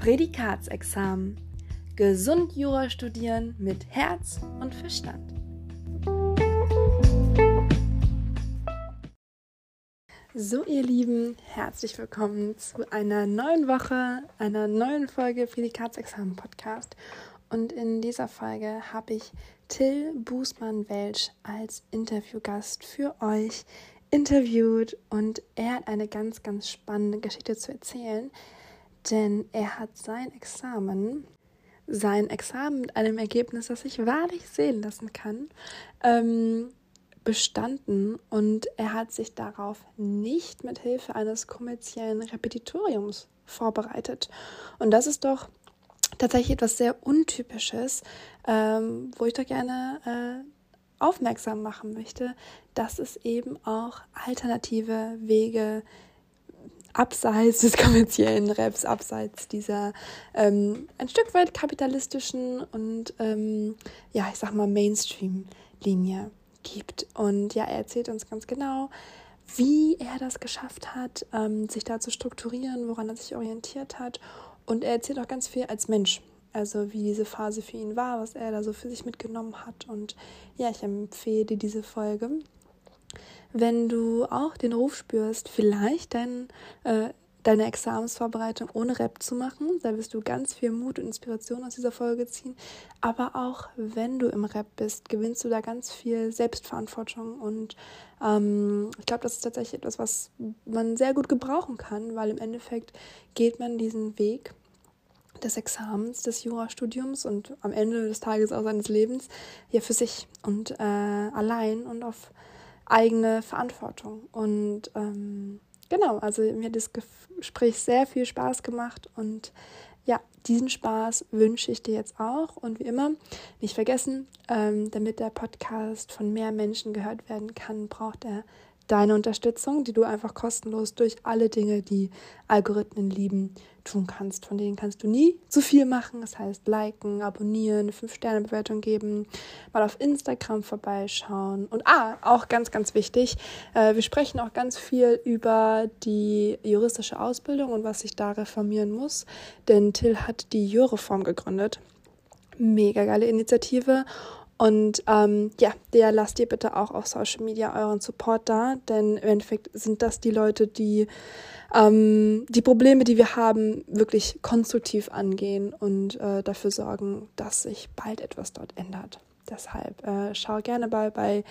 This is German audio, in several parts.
Prädikatsexamen. Gesund Jura studieren mit Herz und Verstand. So, ihr Lieben, herzlich willkommen zu einer neuen Woche, einer neuen Folge Prädikatsexamen Podcast. Und in dieser Folge habe ich Till Bußmann-Welsch als Interviewgast für euch interviewt und er hat eine ganz, ganz spannende Geschichte zu erzählen, denn er hat sein Examen, sein Examen mit einem Ergebnis, das sich wahrlich sehen lassen kann, ähm, bestanden und er hat sich darauf nicht mit Hilfe eines kommerziellen Repetitoriums vorbereitet. Und das ist doch tatsächlich etwas sehr Untypisches, ähm, wo ich doch gerne äh, aufmerksam machen möchte, dass es eben auch alternative Wege abseits des kommerziellen Raps, abseits dieser ähm, ein Stück weit kapitalistischen und ähm, ja, ich sag mal Mainstream-Linie gibt. Und ja, er erzählt uns ganz genau, wie er das geschafft hat, ähm, sich da zu strukturieren, woran er sich orientiert hat. Und er erzählt auch ganz viel als Mensch. Also wie diese Phase für ihn war, was er da so für sich mitgenommen hat. Und ja, ich empfehle dir diese Folge. Wenn du auch den Ruf spürst, vielleicht dein, äh, deine Examensvorbereitung ohne Rap zu machen, da wirst du ganz viel Mut und Inspiration aus dieser Folge ziehen. Aber auch wenn du im Rap bist, gewinnst du da ganz viel Selbstverantwortung. Und ähm, ich glaube, das ist tatsächlich etwas, was man sehr gut gebrauchen kann, weil im Endeffekt geht man diesen Weg des Examens, des Jurastudiums und am Ende des Tages auch seines Lebens ja für sich und äh, allein und auf eigene Verantwortung. Und ähm, genau, also mir hat das Gespräch sehr viel Spaß gemacht und ja, diesen Spaß wünsche ich dir jetzt auch. Und wie immer, nicht vergessen, ähm, damit der Podcast von mehr Menschen gehört werden kann, braucht er deine Unterstützung, die du einfach kostenlos durch alle Dinge, die Algorithmen lieben, tun kannst. Von denen kannst du nie zu viel machen. Das heißt, liken, abonnieren, 5-Sterne-Bewertung geben, mal auf Instagram vorbeischauen. Und ah, auch ganz, ganz wichtig, äh, wir sprechen auch ganz viel über die juristische Ausbildung und was sich da reformieren muss. Denn Till hat die Jureform gegründet. Mega geile Initiative. Und ähm, ja, der lasst ihr bitte auch auf Social Media euren Support da, denn im Endeffekt sind das die Leute, die ähm, die Probleme, die wir haben, wirklich konstruktiv angehen und äh, dafür sorgen, dass sich bald etwas dort ändert. Deshalb äh, schau gerne bei, bei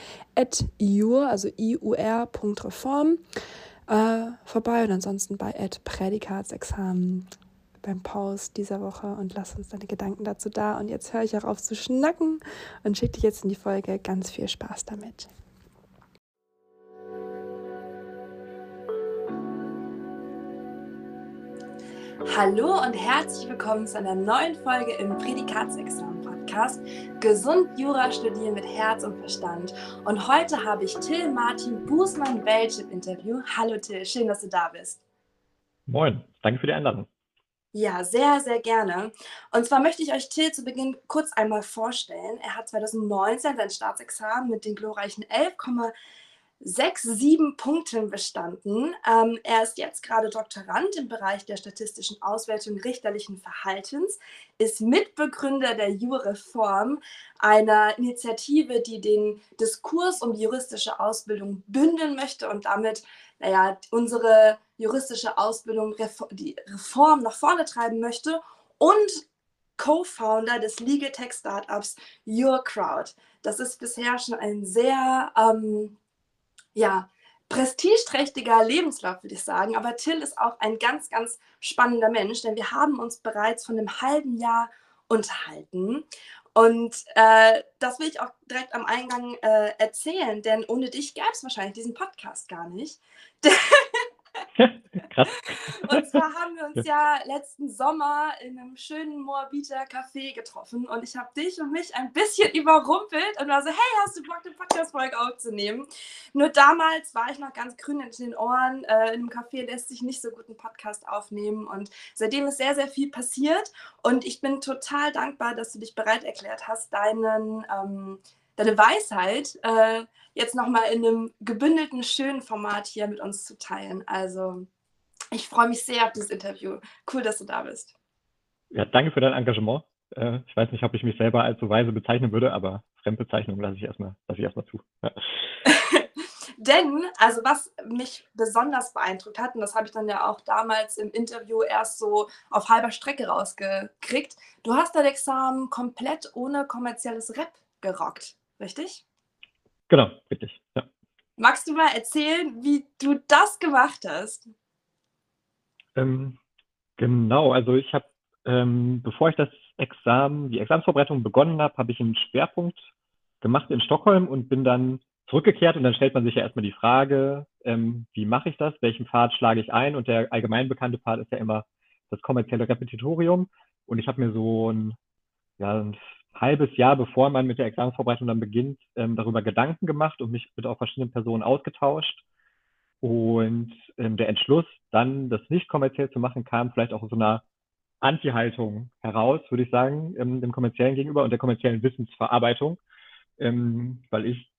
@iur, also iur.reform äh, vorbei und ansonsten bei @prädikatsexamen beim Pause dieser Woche und lass uns deine Gedanken dazu da. Und jetzt höre ich auch auf zu schnacken und schicke dich jetzt in die Folge. Ganz viel Spaß damit. Hallo und herzlich willkommen zu einer neuen Folge im Prädikatsexamen-Podcast Gesund Jura studieren mit Herz und Verstand. Und heute habe ich Till Martin Bußmann-Welch im Interview. Hallo Till, schön, dass du da bist. Moin, danke für die Einladung. Ja, sehr, sehr gerne. Und zwar möchte ich euch Till zu Beginn kurz einmal vorstellen. Er hat 2019 sein Staatsexamen mit den glorreichen 11,67 Punkten bestanden. Ähm, er ist jetzt gerade Doktorand im Bereich der statistischen Auswertung richterlichen Verhaltens, ist Mitbegründer der Jurreform, einer Initiative, die den Diskurs um die juristische Ausbildung bündeln möchte und damit naja, unsere juristische Ausbildung, die Reform nach vorne treiben möchte und Co-Founder des Legal Tech Startups Your Crowd. Das ist bisher schon ein sehr ähm, ja, prestigeträchtiger Lebenslauf, würde ich sagen. Aber Till ist auch ein ganz, ganz spannender Mensch, denn wir haben uns bereits von einem halben Jahr unterhalten. Und äh, das will ich auch direkt am Eingang äh, erzählen, denn ohne dich gäbe es wahrscheinlich diesen Podcast gar nicht. Krass. Und zwar haben wir uns ja letzten Sommer in einem schönen Moabiter Café getroffen und ich habe dich und mich ein bisschen überrumpelt und war so, hey, hast du Bock, den Podcast-Folge aufzunehmen? Nur damals war ich noch ganz grün in den Ohren. Äh, in einem Café lässt sich nicht so gut einen Podcast aufnehmen und seitdem ist sehr, sehr viel passiert und ich bin total dankbar, dass du dich bereit erklärt hast, deinen, ähm, deine Weisheit äh, jetzt nochmal in einem gebündelten, schönen Format hier mit uns zu teilen. Also ich freue mich sehr auf dieses Interview. Cool, dass du da bist. Ja, danke für dein Engagement. Äh, ich weiß nicht, ob ich mich selber als so weise bezeichnen würde, aber Fremdbezeichnung lasse ich erstmal, lasse ich erstmal zu. Ja. Denn, also was mich besonders beeindruckt hat, und das habe ich dann ja auch damals im Interview erst so auf halber Strecke rausgekriegt, du hast dein Examen komplett ohne kommerzielles Rap gerockt, richtig? Genau, richtig. Ja. Magst du mal erzählen, wie du das gemacht hast? Ähm, genau, also ich habe, ähm, bevor ich das Examen, die Examensvorbereitung begonnen habe, habe ich einen Schwerpunkt gemacht in Stockholm und bin dann zurückgekehrt und dann stellt man sich ja erstmal die Frage, ähm, wie mache ich das, welchen Pfad schlage ich ein und der allgemein bekannte Pfad ist ja immer das kommerzielle Repetitorium und ich habe mir so ein, ja, ein halbes Jahr, bevor man mit der Examensvorbereitung dann beginnt, ähm, darüber Gedanken gemacht und mich mit auch verschiedenen Personen ausgetauscht und ähm, der Entschluss, dann das nicht kommerziell zu machen, kam vielleicht auch aus so einer Anti-Haltung heraus, würde ich sagen, ähm, dem kommerziellen gegenüber und der kommerziellen Wissensverarbeitung, ähm, weil ich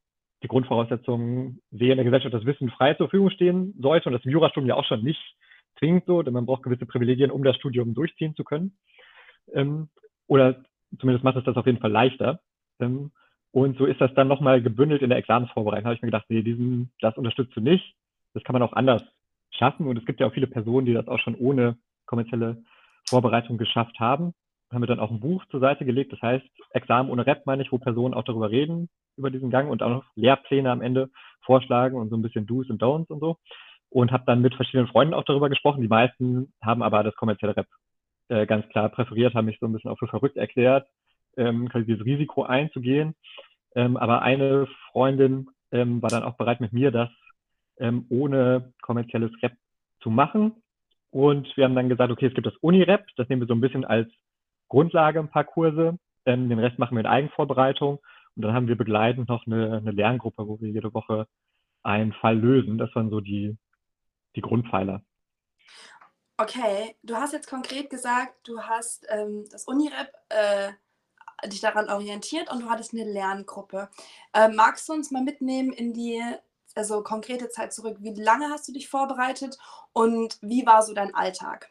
die Grundvoraussetzungen sehe in der Gesellschaft, dass Wissen frei zur Verfügung stehen sollte und das im Jurastudium ja auch schon nicht zwingend so, denn man braucht gewisse Privilegien, um das Studium durchziehen zu können. Ähm, oder zumindest macht es das auf jeden Fall leichter. Ähm, und so ist das dann nochmal gebündelt in der Examensvorbereitung. Da habe ich mir gedacht, nee, diesen, das unterstützt du nicht. Das kann man auch anders schaffen. Und es gibt ja auch viele Personen, die das auch schon ohne kommerzielle Vorbereitung geschafft haben. Haben wir dann auch ein Buch zur Seite gelegt. Das heißt, Examen ohne Rap meine ich, wo Personen auch darüber reden, über diesen Gang und auch noch Lehrpläne am Ende vorschlagen und so ein bisschen Do's und Don'ts und so. Und habe dann mit verschiedenen Freunden auch darüber gesprochen. Die meisten haben aber das kommerzielle Rap äh, ganz klar präferiert, haben mich so ein bisschen auch für verrückt erklärt, ähm, dieses Risiko einzugehen. Ähm, aber eine Freundin ähm, war dann auch bereit mit mir, das ähm, ohne kommerzielles Rap zu machen. Und wir haben dann gesagt, okay, es gibt das Uni-Rap, das nehmen wir so ein bisschen als Grundlage, ein paar Kurse. Ähm, den Rest machen wir in Eigenvorbereitung. Und dann haben wir begleitend noch eine, eine Lerngruppe, wo wir jede Woche einen Fall lösen. Das waren so die, die Grundpfeiler. Okay, du hast jetzt konkret gesagt, du hast ähm, das Unirep äh, dich daran orientiert und du hattest eine Lerngruppe. Äh, magst du uns mal mitnehmen in die also konkrete Zeit zurück? Wie lange hast du dich vorbereitet und wie war so dein Alltag?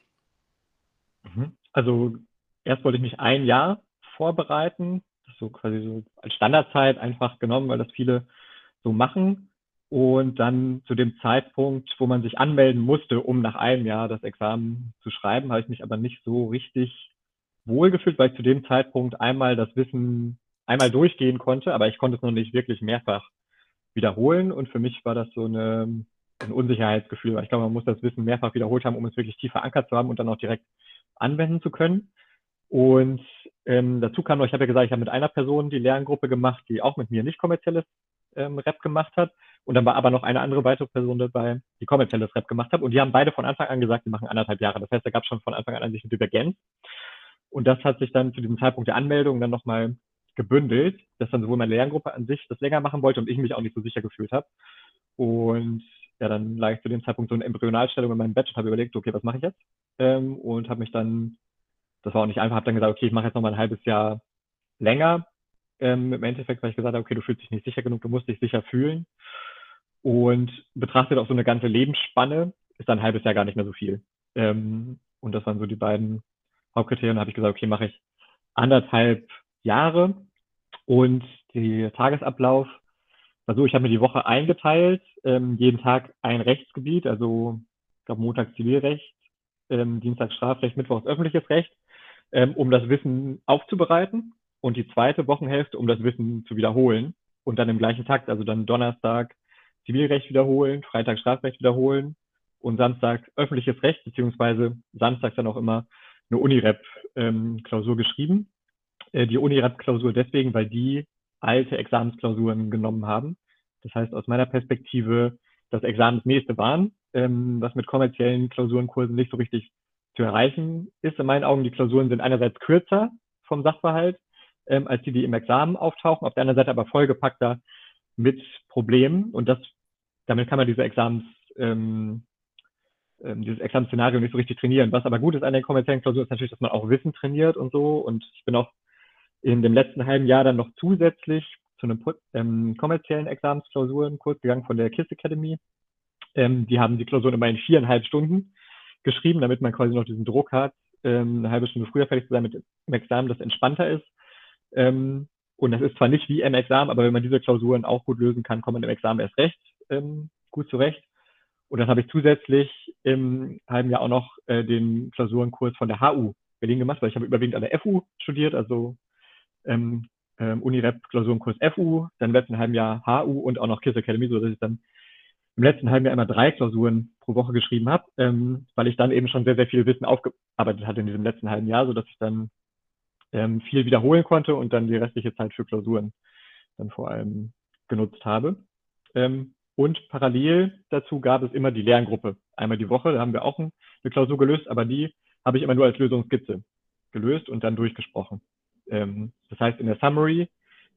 Mhm. Also erst wollte ich mich ein Jahr vorbereiten, so quasi so als Standardzeit einfach genommen, weil das viele so machen. Und dann zu dem Zeitpunkt, wo man sich anmelden musste, um nach einem Jahr das Examen zu schreiben, habe ich mich aber nicht so richtig wohlgefühlt, weil ich zu dem Zeitpunkt einmal das Wissen einmal durchgehen konnte, aber ich konnte es noch nicht wirklich mehrfach wiederholen. Und für mich war das so eine, ein Unsicherheitsgefühl, weil ich glaube, man muss das Wissen mehrfach wiederholt haben, um es wirklich tief verankert zu haben und dann auch direkt anwenden zu können. Und ähm, dazu kam noch, ich habe ja gesagt, ich habe mit einer Person die Lerngruppe gemacht, die auch mit mir nicht kommerzielles ähm, Rap gemacht hat. Und dann war aber noch eine andere weitere Person dabei, die kommerzielles Rap gemacht hat. Und die haben beide von Anfang an gesagt, die machen anderthalb Jahre. Das heißt, da gab es schon von Anfang an an sich eine Divergenz. Und das hat sich dann zu diesem Zeitpunkt der Anmeldung dann nochmal gebündelt, dass dann sowohl meine Lerngruppe an sich das länger machen wollte und ich mich auch nicht so sicher gefühlt habe. Und ja, dann lag ich zu dem Zeitpunkt so in Embryonalstellung in meinem Bett und habe überlegt, okay, was mache ich jetzt? Ähm, und habe mich dann, das war auch nicht einfach, habe dann gesagt, okay, ich mache jetzt noch mal ein halbes Jahr länger. Ähm, Im Endeffekt, weil ich gesagt habe, okay, du fühlst dich nicht sicher genug, du musst dich sicher fühlen. Und betrachtet auch so eine ganze Lebensspanne, ist ein halbes Jahr gar nicht mehr so viel. Ähm, und das waren so die beiden Hauptkriterien. Da habe ich gesagt, okay, mache ich anderthalb Jahre. Und der Tagesablauf war so, ich habe mir die Woche eingeteilt, ähm, jeden Tag ein Rechtsgebiet, also ich glaube Montag Zivilrecht, ähm, Dienstag Strafrecht, Mittwochs öffentliches Recht, ähm, um das Wissen aufzubereiten und die zweite Wochenhälfte, um das Wissen zu wiederholen und dann im gleichen Takt, also dann Donnerstag Zivilrecht wiederholen, Freitag Strafrecht wiederholen und Samstag öffentliches Recht, beziehungsweise Samstag dann auch immer eine Unirep-Klausur ähm, geschrieben. Äh, die Unirep-Klausur deswegen, weil die alte Examensklausuren genommen haben. Das heißt, aus meiner Perspektive das Examensnächste waren, ähm, was mit kommerziellen Klausurenkursen nicht so richtig zu erreichen ist. In meinen Augen, die Klausuren sind einerseits kürzer vom Sachverhalt, ähm, als die, die im Examen auftauchen, auf der anderen Seite aber vollgepackter mit Problemen. Und das damit kann man diese Examens, ähm, ähm, dieses Examensszenario nicht so richtig trainieren. Was aber gut ist an den kommerziellen Klausuren ist natürlich, dass man auch Wissen trainiert und so. Und ich bin auch in dem letzten halben Jahr dann noch zusätzlich zu einem ähm, kommerziellen Examensklausurenkurs gegangen von der KISS Academy. Ähm, die haben die Klausuren immer in viereinhalb Stunden geschrieben, damit man quasi noch diesen Druck hat, ähm, eine halbe Stunde früher fertig zu sein mit dem Examen, das entspannter ist. Ähm, und das ist zwar nicht wie im Examen, aber wenn man diese Klausuren auch gut lösen kann, kommt man im Examen erst recht ähm, gut zurecht. Und dann habe ich zusätzlich im halben Jahr auch noch äh, den Klausurenkurs von der HU Berlin gemacht, weil ich habe überwiegend an der FU studiert, also ähm, ähm, Unirep-Klausurenkurs FU, dann im letzten halben Jahr HU und auch noch KISS Academy, so dass ich dann im letzten halben Jahr immer drei Klausuren pro Woche geschrieben habe, ähm, weil ich dann eben schon sehr, sehr viel Wissen aufgearbeitet hatte in diesem letzten halben Jahr, so dass ich dann ähm, viel wiederholen konnte und dann die restliche Zeit für Klausuren dann vor allem genutzt habe. Ähm, und parallel dazu gab es immer die Lerngruppe. Einmal die Woche, da haben wir auch eine Klausur gelöst, aber die habe ich immer nur als Lösungsskizze gelöst und dann durchgesprochen. Ähm, das heißt, in der Summary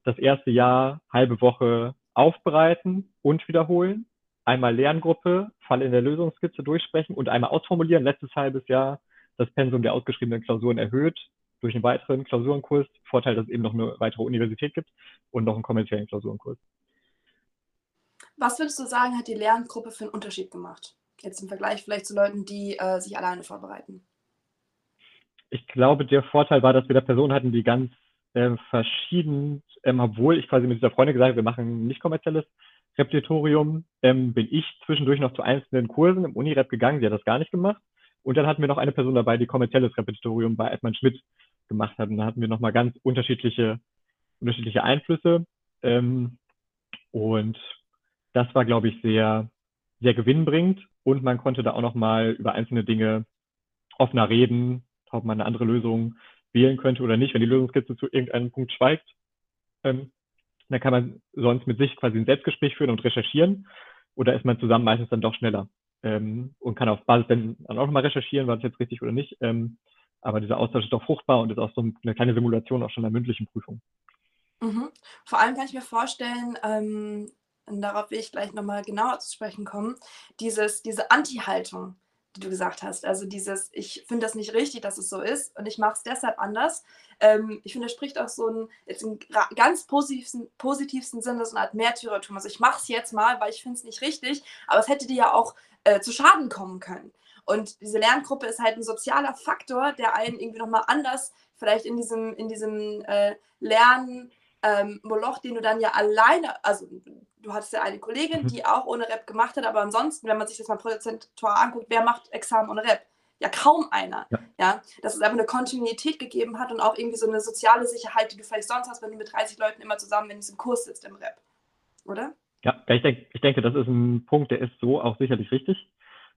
das erste Jahr halbe Woche aufbereiten und wiederholen, einmal Lerngruppe, Fall in der Lösungsskizze durchsprechen und einmal ausformulieren. Letztes halbes Jahr das Pensum der ausgeschriebenen Klausuren erhöht durch einen weiteren Klausurenkurs. Vorteil, dass es eben noch eine weitere Universität gibt und noch einen kommerziellen Klausurenkurs. Was würdest du sagen, hat die Lerngruppe für einen Unterschied gemacht? Jetzt im Vergleich vielleicht zu Leuten, die äh, sich alleine vorbereiten. Ich glaube, der Vorteil war, dass wir da Personen hatten, die ganz äh, verschieden, ähm, obwohl ich quasi mit dieser Freundin gesagt habe, wir machen nicht kommerzielles Repetitorium, ähm, bin ich zwischendurch noch zu einzelnen Kursen im Unirep gegangen, die hat das gar nicht gemacht. Und dann hatten wir noch eine Person dabei, die kommerzielles Repetitorium bei Edmund Schmidt gemacht hat. Und da hatten wir nochmal ganz unterschiedliche, unterschiedliche Einflüsse. Ähm, und das war, glaube ich, sehr, sehr gewinnbringend. Und man konnte da auch nochmal über einzelne Dinge offener reden, ob man eine andere Lösung wählen könnte oder nicht, wenn die Lösungskizze zu irgendeinem Punkt schweigt. Ähm, dann kann man sonst mit sich quasi ein Selbstgespräch führen und recherchieren. Oder ist man zusammen meistens dann doch schneller ähm, und kann auf Basis dann auch nochmal recherchieren, war das jetzt richtig oder nicht. Ähm, aber dieser Austausch ist doch fruchtbar und ist auch so eine kleine Simulation auch schon einer mündlichen Prüfung. Mhm. Vor allem kann ich mir vorstellen, ähm, darauf will ich gleich nochmal genauer zu sprechen kommen, dieses, diese Anti-Haltung, die du gesagt hast. Also dieses, ich finde das nicht richtig, dass es so ist und ich mache es deshalb anders. Ähm, ich finde, das spricht auch so ein, jetzt im ganz positivsten, positivsten Sinne so eine Art Märtyrertum. Also ich mache es jetzt mal, weil ich finde es nicht richtig, aber es hätte dir ja auch äh, zu Schaden kommen können. Und diese Lerngruppe ist halt ein sozialer Faktor, der einen irgendwie nochmal anders vielleicht in diesem, in diesem äh, Lernen ähm, Moloch, den du dann ja alleine, also du hattest ja eine Kollegin, mhm. die auch ohne Rap gemacht hat, aber ansonsten, wenn man sich das mal prozentual anguckt, wer macht Examen ohne Rap? Ja, kaum einer. Ja. ja. Dass es einfach eine Kontinuität gegeben hat und auch irgendwie so eine soziale Sicherheit, die du vielleicht sonst hast, wenn du mit 30 Leuten immer zusammen in diesem Kurs sitzt im Rap. Oder? Ja, ich, denk, ich denke, das ist ein Punkt, der ist so auch sicherlich richtig.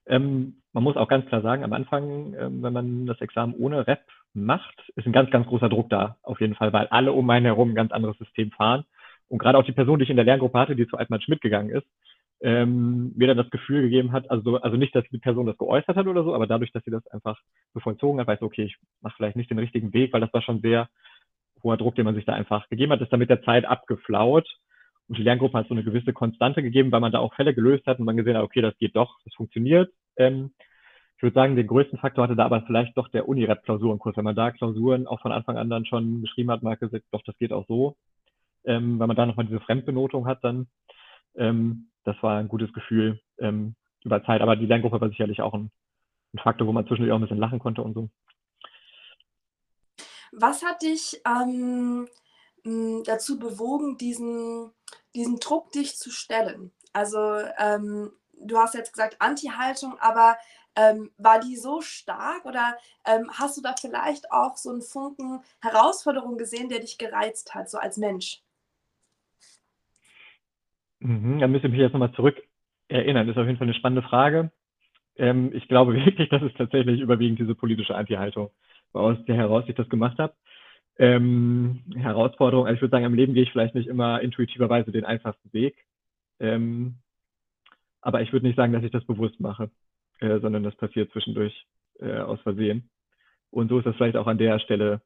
Ähm, man muss auch ganz klar sagen, am Anfang, ähm, wenn man das Examen ohne Rap macht, ist ein ganz, ganz großer Druck da, auf jeden Fall, weil alle um einen herum ein ganz anderes System fahren. Und gerade auch die Person, die ich in der Lerngruppe hatte, die zu Altmann Schmidt gegangen ist, ähm, mir dann das Gefühl gegeben hat, also, also nicht, dass die Person das geäußert hat oder so, aber dadurch, dass sie das einfach so vollzogen hat, weiß okay, ich mache vielleicht nicht den richtigen Weg, weil das war schon sehr hoher Druck, den man sich da einfach gegeben hat, ist dann mit der Zeit abgeflaut. Und die Lerngruppe hat so eine gewisse Konstante gegeben, weil man da auch Fälle gelöst hat und man gesehen hat, okay, das geht doch, das funktioniert. Ähm, ich würde sagen, den größten Faktor hatte da aber vielleicht doch der Unirep-Klausurenkurs. Wenn man da Klausuren auch von Anfang an dann schon geschrieben hat, man gesagt, doch, das geht auch so. Ähm, weil man da nochmal diese Fremdbenotung hat, dann ähm, das war ein gutes Gefühl ähm, über Zeit. Aber die Lerngruppe war sicherlich auch ein, ein Faktor, wo man zwischendurch auch ein bisschen lachen konnte und so. Was hat dich ähm, dazu bewogen, diesen, diesen Druck dich zu stellen? Also ähm, du hast jetzt gesagt Anti-Haltung, aber ähm, war die so stark oder ähm, hast du da vielleicht auch so einen Funken Herausforderung gesehen, der dich gereizt hat, so als Mensch? Mhm, da müsste ich mich jetzt nochmal zurück erinnern. Das ist auf jeden Fall eine spannende Frage. Ähm, ich glaube wirklich, dass es tatsächlich überwiegend diese politische Anti-Haltung war, aus der heraus ich das gemacht habe. Ähm, Herausforderung, also ich würde sagen, im Leben gehe ich vielleicht nicht immer intuitiverweise den einfachsten Weg. Ähm, aber ich würde nicht sagen, dass ich das bewusst mache, äh, sondern das passiert zwischendurch äh, aus Versehen. Und so ist das vielleicht auch an der Stelle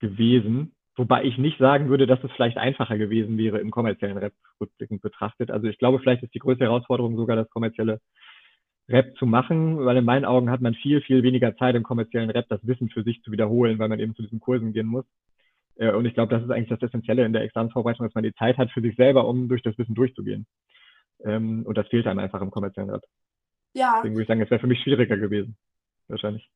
gewesen. Wobei ich nicht sagen würde, dass es vielleicht einfacher gewesen wäre im kommerziellen Rap rückblickend betrachtet. Also ich glaube, vielleicht ist die größte Herausforderung sogar das kommerzielle Rap zu machen, weil in meinen Augen hat man viel, viel weniger Zeit im kommerziellen Rap, das Wissen für sich zu wiederholen, weil man eben zu diesen Kursen gehen muss. Äh, und ich glaube, das ist eigentlich das Essentielle in der Examensvorbereitung, dass man die Zeit hat für sich selber, um durch das Wissen durchzugehen. Ähm, und das fehlt einem einfach im kommerziellen Rap. Ja. Deswegen würde ich sagen, es wäre für mich schwieriger gewesen. Wahrscheinlich.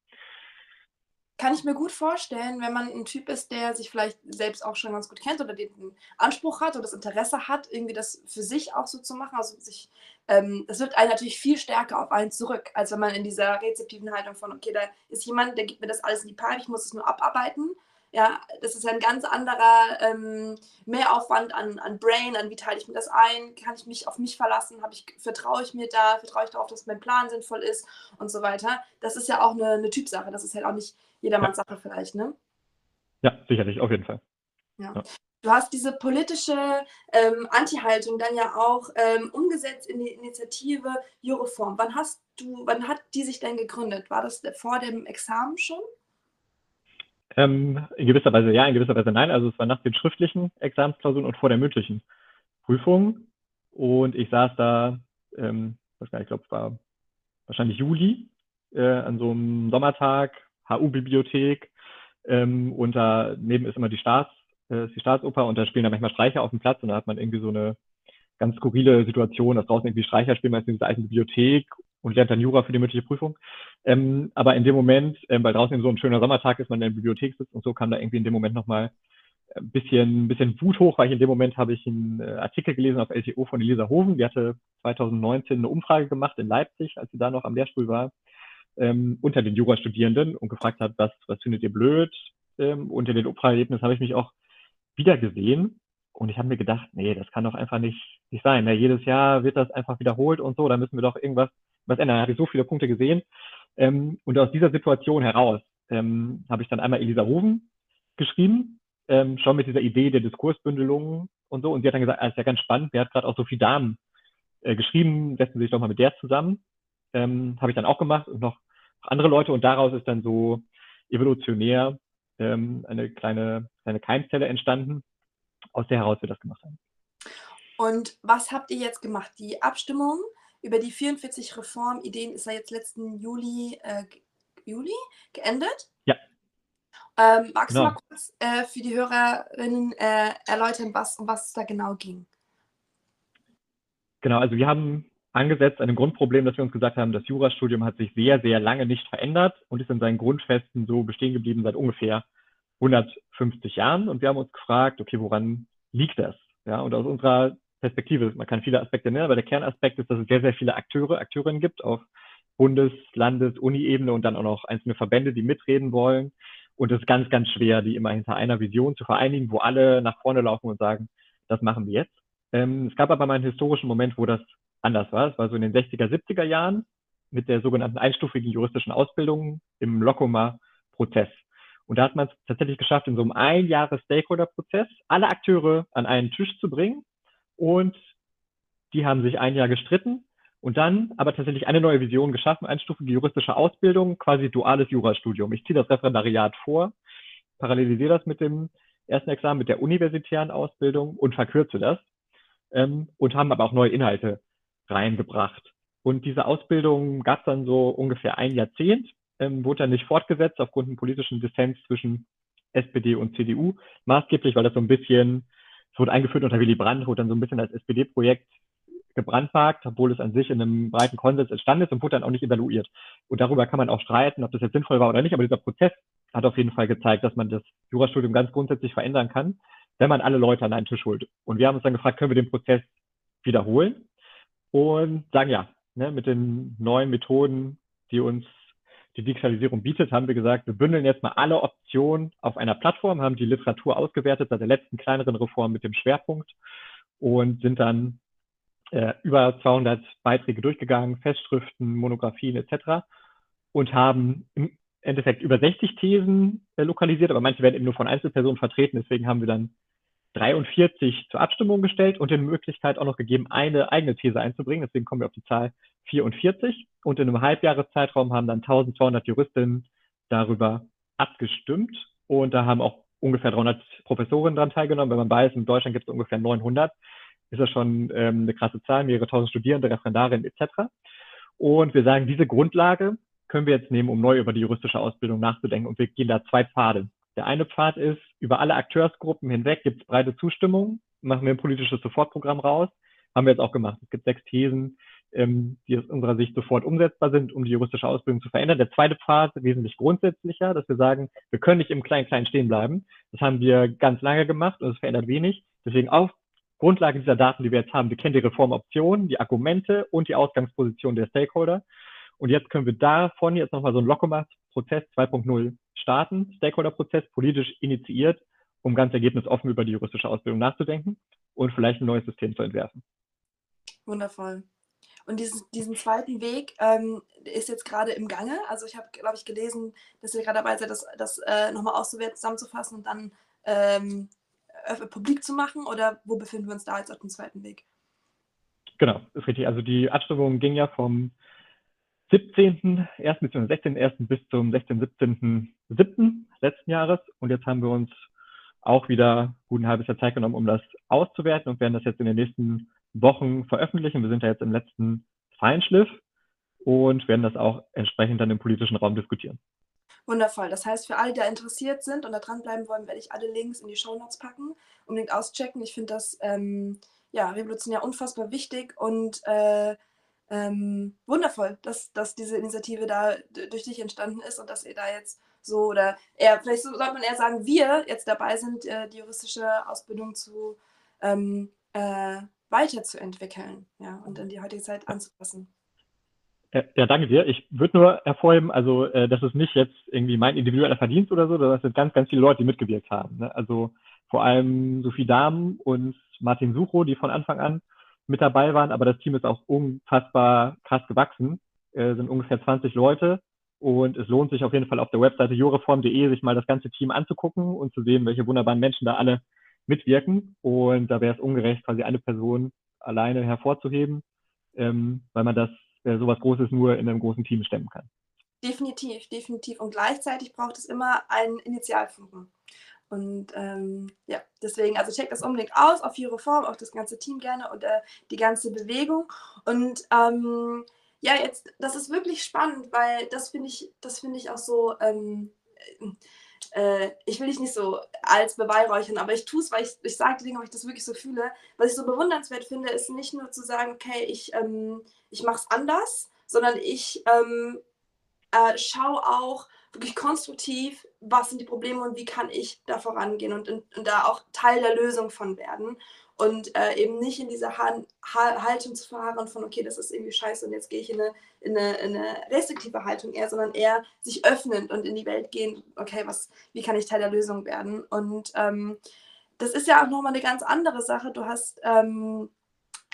Kann ich mir gut vorstellen, wenn man ein Typ ist, der sich vielleicht selbst auch schon ganz gut kennt oder den Anspruch hat oder das Interesse hat, irgendwie das für sich auch so zu machen. Also sich, ähm, das wirkt einen natürlich viel stärker auf einen zurück, als wenn man in dieser rezeptiven Haltung von, okay, da ist jemand, der gibt mir das alles in die Pipe, ich muss es nur abarbeiten. Ja, das ist ein ganz anderer ähm, Mehraufwand an, an Brain, an wie teile ich mir das ein, kann ich mich auf mich verlassen, ich, vertraue ich mir da, vertraue ich darauf, dass mein Plan sinnvoll ist und so weiter. Das ist ja auch eine, eine Typsache, das ist halt auch nicht jedermanns ja. Sache vielleicht, ne? Ja, sicherlich, auf jeden Fall. Ja. ja. Du hast diese politische ähm, Anti-Haltung dann ja auch ähm, umgesetzt in die Initiative Jureform. Wann hast du, wann hat die sich denn gegründet? War das vor dem Examen schon? Ähm, in gewisser Weise ja, in gewisser Weise nein. Also es war nach den schriftlichen Examensklausuren und vor der mündlichen Prüfung. Und ich saß da, ähm, ich glaube, es war wahrscheinlich Juli, äh, an so einem Sommertag, HU-Bibliothek. Ähm, und daneben ist immer die, Staats, äh, die Staatsoper und da spielen da manchmal Streicher auf dem Platz und da hat man irgendwie so eine ganz skurrile Situation, dass draußen irgendwie Streicher spielen, meistens in dieser alten Bibliothek und lernt dann Jura für die mündliche Prüfung. Ähm, aber in dem Moment, ähm, weil draußen so ein schöner Sommertag ist, man in der Bibliothek sitzt und so kam da irgendwie in dem Moment nochmal ein bisschen, ein bisschen Wut hoch, weil ich in dem Moment habe ich einen äh, Artikel gelesen auf LTO von Elisa Hoven. Die hatte 2019 eine Umfrage gemacht in Leipzig, als sie da noch am Lehrstuhl war, ähm, unter den Jurastudierenden und gefragt hat, was, was findet ihr blöd? Ähm, unter den Umfrageergebnissen habe ich mich auch wieder gesehen und ich habe mir gedacht, nee, das kann doch einfach nicht, nicht sein. Ne? Jedes Jahr wird das einfach wiederholt und so, da müssen wir doch irgendwas was ändern. Da habe ich so viele Punkte gesehen. Ähm, und aus dieser Situation heraus ähm, habe ich dann einmal Elisa Hoven geschrieben, ähm, schon mit dieser Idee der Diskursbündelung und so. Und sie hat dann gesagt, ah, ist ja ganz spannend, wer hat gerade auch Sophie Dahmen äh, geschrieben, setzen Sie sich doch mal mit der zusammen. Ähm, habe ich dann auch gemacht und noch andere Leute. Und daraus ist dann so evolutionär ähm, eine kleine, kleine Keimzelle entstanden, aus der heraus wir das gemacht haben. Und was habt ihr jetzt gemacht? Die Abstimmung über die 44 Reformideen ist ja jetzt letzten Juli, äh, Juli geendet. Ja. Ähm, magst genau. du mal kurz äh, für die Hörerinnen äh, erläutern, was, um was es da genau ging? Genau, also wir haben angesetzt an dem Grundproblem, dass wir uns gesagt haben, das Jurastudium hat sich sehr, sehr lange nicht verändert und ist in seinen Grundfesten so bestehen geblieben seit ungefähr 150 Jahren. Und wir haben uns gefragt, okay, woran liegt das? Ja, und aus unserer Perspektive. Man kann viele Aspekte nennen, aber der Kernaspekt ist, dass es sehr, sehr viele Akteure, Akteurinnen gibt auf Bundes-, Landes-, Uni-Ebene und dann auch noch einzelne Verbände, die mitreden wollen. Und es ist ganz, ganz schwer, die immer hinter einer Vision zu vereinigen, wo alle nach vorne laufen und sagen, das machen wir jetzt. Ähm, es gab aber mal einen historischen Moment, wo das anders war. Es war so in den 60er, 70er Jahren mit der sogenannten einstufigen juristischen Ausbildung im Lokoma-Prozess. Und da hat man es tatsächlich geschafft, in so einem ein Jahres Stakeholder-Prozess alle Akteure an einen Tisch zu bringen und die haben sich ein Jahr gestritten und dann aber tatsächlich eine neue Vision geschaffen, einstufige juristische Ausbildung, quasi duales Jurastudium. Ich ziehe das Referendariat vor, parallelisiere das mit dem ersten Examen, mit der universitären Ausbildung und verkürze das ähm, und haben aber auch neue Inhalte reingebracht. Und diese Ausbildung gab es dann so ungefähr ein Jahrzehnt, ähm, wurde dann nicht fortgesetzt aufgrund einem politischen Dissens zwischen SPD und CDU, maßgeblich, weil das so ein bisschen es wurde eingeführt unter Willy Brandt, wurde dann so ein bisschen als SPD-Projekt gebrandmarkt, obwohl es an sich in einem breiten Konsens entstanden ist und wurde dann auch nicht evaluiert. Und darüber kann man auch streiten, ob das jetzt sinnvoll war oder nicht, aber dieser Prozess hat auf jeden Fall gezeigt, dass man das Jurastudium ganz grundsätzlich verändern kann, wenn man alle Leute an einen Tisch holt. Und wir haben uns dann gefragt, können wir den Prozess wiederholen? Und sagen ja, ne, mit den neuen Methoden, die uns die Digitalisierung bietet, haben wir gesagt, wir bündeln jetzt mal alle Optionen auf einer Plattform, haben die Literatur ausgewertet seit der letzten kleineren Reform mit dem Schwerpunkt und sind dann äh, über 200 Beiträge durchgegangen, Festschriften, Monographien etc. und haben im Endeffekt über 60 Thesen äh, lokalisiert, aber manche werden eben nur von Einzelpersonen vertreten. Deswegen haben wir dann 43 zur Abstimmung gestellt und die Möglichkeit auch noch gegeben, eine eigene These einzubringen. Deswegen kommen wir auf die Zahl 44. Und in einem Halbjahreszeitraum haben dann 1200 Juristinnen darüber abgestimmt. Und da haben auch ungefähr 300 Professorinnen daran teilgenommen. Wenn man weiß, in Deutschland gibt es ungefähr 900, ist das schon ähm, eine krasse Zahl, mehrere tausend Studierende, Referendarinnen etc. Und wir sagen, diese Grundlage können wir jetzt nehmen, um neu über die juristische Ausbildung nachzudenken. Und wir gehen da zwei Pfade. Der eine Pfad ist, über alle Akteursgruppen hinweg gibt es breite Zustimmung, machen wir ein politisches Sofortprogramm raus. Haben wir jetzt auch gemacht. Es gibt sechs Thesen, ähm, die aus unserer Sicht sofort umsetzbar sind, um die juristische Ausbildung zu verändern. Der zweite Pfad wesentlich grundsätzlicher, dass wir sagen, wir können nicht im Klein-Klein stehen bleiben. Das haben wir ganz lange gemacht und es verändert wenig. Deswegen auf Grundlage dieser Daten, die wir jetzt haben, wir kennen die Reformoptionen, die Argumente und die Ausgangsposition der Stakeholder. Und jetzt können wir davon jetzt nochmal so einen Lockomat-Prozess 2.0 starten, Stakeholder-Prozess, politisch initiiert, um ganz ergebnisoffen über die juristische Ausbildung nachzudenken und vielleicht ein neues System zu entwerfen. Wundervoll. Und diesen, diesen zweiten Weg ähm, ist jetzt gerade im Gange. Also ich habe, glaube ich, gelesen, dass ihr gerade dabei seid, das, das äh, nochmal auszuwerten, zusammenzufassen und dann ähm, publik zu machen. Oder wo befinden wir uns da jetzt auf dem zweiten Weg? Genau, ist richtig. Also die Abstimmung ging ja vom 17.01. bis zum 16.01. bis zum 16.17.07. letzten Jahres. Und jetzt haben wir uns auch wieder gut ein halbes Jahr Zeit genommen, um das auszuwerten und werden das jetzt in den nächsten Wochen veröffentlichen. Wir sind ja jetzt im letzten Feinschliff und werden das auch entsprechend dann im politischen Raum diskutieren. Wundervoll. Das heißt, für alle, die da interessiert sind und da dranbleiben wollen, werde ich alle Links in die Show Notes packen. Unbedingt auschecken. Ich finde das ähm, ja, revolutionär unfassbar wichtig und äh, ähm, wundervoll, dass, dass diese Initiative da durch dich entstanden ist und dass ihr da jetzt so oder eher, vielleicht sollte man eher sagen, wir jetzt dabei sind, äh, die juristische Ausbildung zu ähm, äh, weiterzuentwickeln ja, und in die heutige Zeit anzupassen. Ja, danke dir. Ich würde nur hervorheben, also äh, das ist nicht jetzt irgendwie mein individueller Verdienst oder so, das sind ganz, ganz viele Leute, die mitgewirkt haben. Ne? Also vor allem Sophie Dahm und Martin Sucho, die von Anfang an mit dabei waren, aber das Team ist auch unfassbar krass gewachsen, äh, sind ungefähr 20 Leute und es lohnt sich auf jeden Fall auf der Webseite jureform.de sich mal das ganze Team anzugucken und zu sehen, welche wunderbaren Menschen da alle mitwirken. Und da wäre es ungerecht, quasi eine Person alleine hervorzuheben, ähm, weil man das äh, sowas Großes nur in einem großen Team stemmen kann. Definitiv, definitiv. Und gleichzeitig braucht es immer einen Initialfunken. Und ähm, ja, deswegen, also checkt das unbedingt aus auf ihre Form, auch das ganze Team gerne und äh, die ganze Bewegung. Und ähm, ja, jetzt, das ist wirklich spannend, weil das finde ich, das finde ich auch so, ähm, äh, ich will dich nicht so als beweihräuchern, aber ich tue es, weil ich, ich sage die Dinge, weil ich das wirklich so fühle. Was ich so bewundernswert finde, ist nicht nur zu sagen, okay, ich, ähm, ich mache es anders, sondern ich ähm, äh, schaue auch wirklich konstruktiv, was sind die Probleme und wie kann ich da vorangehen und, und, da auch Teil der Lösung von werden und äh, eben nicht in dieser ha Haltung zu verharren von, okay, das ist irgendwie scheiße und jetzt gehe ich in eine, in, eine, in eine restriktive Haltung eher, sondern eher sich öffnend und in die Welt gehen, okay, was, wie kann ich Teil der Lösung werden? Und ähm, das ist ja auch nochmal eine ganz andere Sache. Du hast ähm,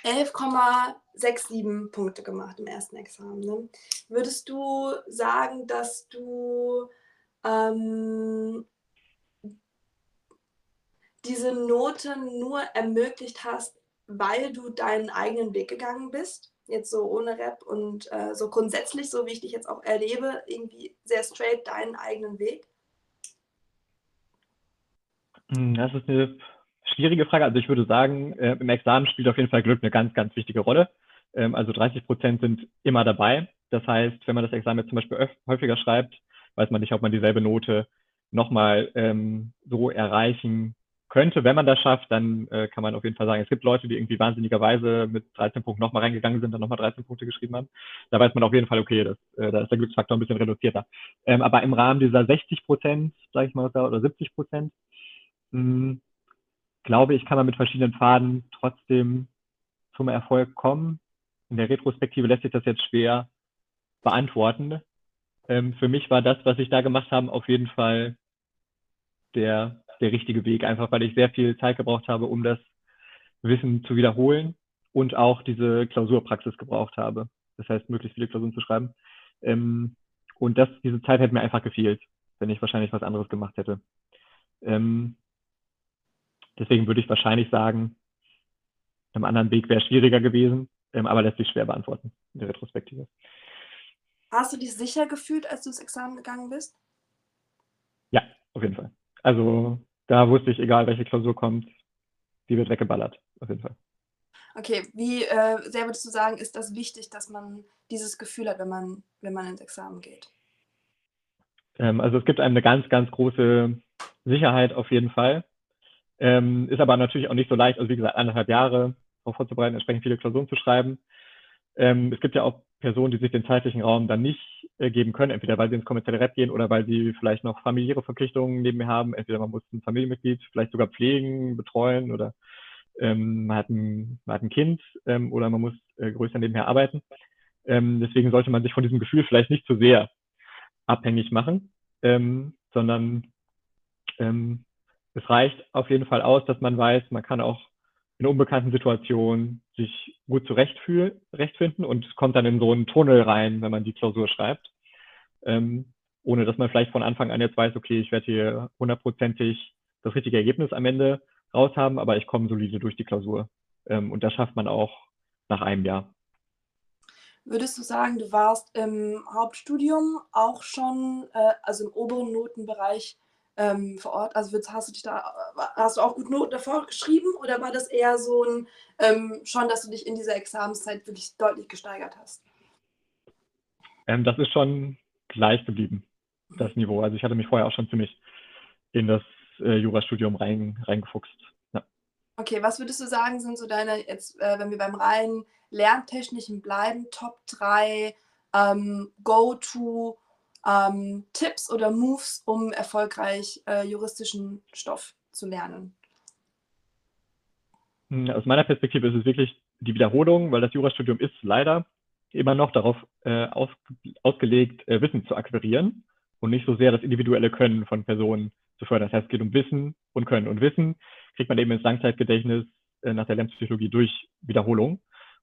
11,67 Punkte gemacht im ersten Examen. Ne? Würdest du sagen, dass du ähm, diese Note nur ermöglicht hast, weil du deinen eigenen Weg gegangen bist? Jetzt so ohne Rap und äh, so grundsätzlich, so wie ich dich jetzt auch erlebe, irgendwie sehr straight deinen eigenen Weg? Hm, das ist eine schwierige Frage. Also ich würde sagen, äh, im Examen spielt auf jeden Fall Glück eine ganz, ganz wichtige Rolle. Ähm, also 30 Prozent sind immer dabei. Das heißt, wenn man das Examen jetzt zum Beispiel häufiger schreibt, weiß man nicht, ob man dieselbe Note nochmal ähm, so erreichen könnte. Wenn man das schafft, dann äh, kann man auf jeden Fall sagen, es gibt Leute, die irgendwie wahnsinnigerweise mit 13 Punkten nochmal reingegangen sind, dann nochmal 13 Punkte geschrieben haben. Da weiß man auf jeden Fall, okay, das, äh, da ist der Glücksfaktor ein bisschen reduzierter. Ähm, aber im Rahmen dieser 60 Prozent, sage ich mal, oder 70 Prozent, hm, glaube ich, kann man mit verschiedenen Pfaden trotzdem zum Erfolg kommen. In der Retrospektive lässt sich das jetzt schwer beantworten. Ähm, für mich war das, was ich da gemacht habe, auf jeden Fall der, der richtige Weg, einfach weil ich sehr viel Zeit gebraucht habe, um das Wissen zu wiederholen und auch diese Klausurpraxis gebraucht habe. Das heißt, möglichst viele Klausuren zu schreiben. Ähm, und das, diese Zeit hätte mir einfach gefehlt, wenn ich wahrscheinlich was anderes gemacht hätte. Ähm, Deswegen würde ich wahrscheinlich sagen, einem anderen Weg wäre schwieriger gewesen, ähm, aber lässt sich schwer beantworten in der Retrospektive. Hast du dich sicher gefühlt, als du ins Examen gegangen bist? Ja, auf jeden Fall. Also da wusste ich, egal welche Klausur kommt, die wird weggeballert, auf jeden Fall. Okay, wie äh, sehr würdest du sagen, ist das wichtig, dass man dieses Gefühl hat, wenn man, wenn man ins Examen geht? Ähm, also es gibt einem eine ganz, ganz große Sicherheit auf jeden Fall. Ähm, ist aber natürlich auch nicht so leicht, also wie gesagt, anderthalb Jahre darauf vorzubereiten, entsprechend viele Klausuren zu schreiben. Ähm, es gibt ja auch Personen, die sich den zeitlichen Raum dann nicht äh, geben können, entweder weil sie ins kommerzielle Rap gehen oder weil sie vielleicht noch familiäre Verpflichtungen nebenher haben. Entweder man muss ein Familienmitglied vielleicht sogar pflegen, betreuen oder ähm, man, hat ein, man hat ein Kind ähm, oder man muss äh, größer nebenher arbeiten. Ähm, deswegen sollte man sich von diesem Gefühl vielleicht nicht zu sehr abhängig machen, ähm, sondern ähm, es reicht auf jeden Fall aus, dass man weiß, man kann auch in unbekannten Situationen sich gut zurechtfinden und kommt dann in so einen Tunnel rein, wenn man die Klausur schreibt. Ähm, ohne dass man vielleicht von Anfang an jetzt weiß, okay, ich werde hier hundertprozentig das richtige Ergebnis am Ende raus haben, aber ich komme solide durch die Klausur. Ähm, und das schafft man auch nach einem Jahr. Würdest du sagen, du warst im Hauptstudium auch schon, äh, also im oberen Notenbereich ähm, vor Ort? Also hast du dich da, hast du auch gut Noten davor geschrieben oder war das eher so ein ähm, schon, dass du dich in dieser Examenszeit wirklich deutlich gesteigert hast? Ähm, das ist schon gleich geblieben, das mhm. Niveau. Also ich hatte mich vorher auch schon ziemlich in das äh, Jurastudium rein, reingefuchst. Ja. Okay, was würdest du sagen, sind so deine, jetzt, äh, wenn wir beim reinen Lerntechnischen bleiben, Top 3 ähm, Go-To ähm, Tipps oder Moves, um erfolgreich äh, juristischen Stoff zu lernen? Hm, aus meiner Perspektive ist es wirklich die Wiederholung, weil das Jurastudium ist leider immer noch darauf äh, aus, ausgelegt, äh, Wissen zu akquirieren und nicht so sehr das individuelle Können von Personen zu fördern. Das heißt, es geht um Wissen und Können. Und Wissen kriegt man eben ins Langzeitgedächtnis äh, nach der Lernpsychologie durch Wiederholung.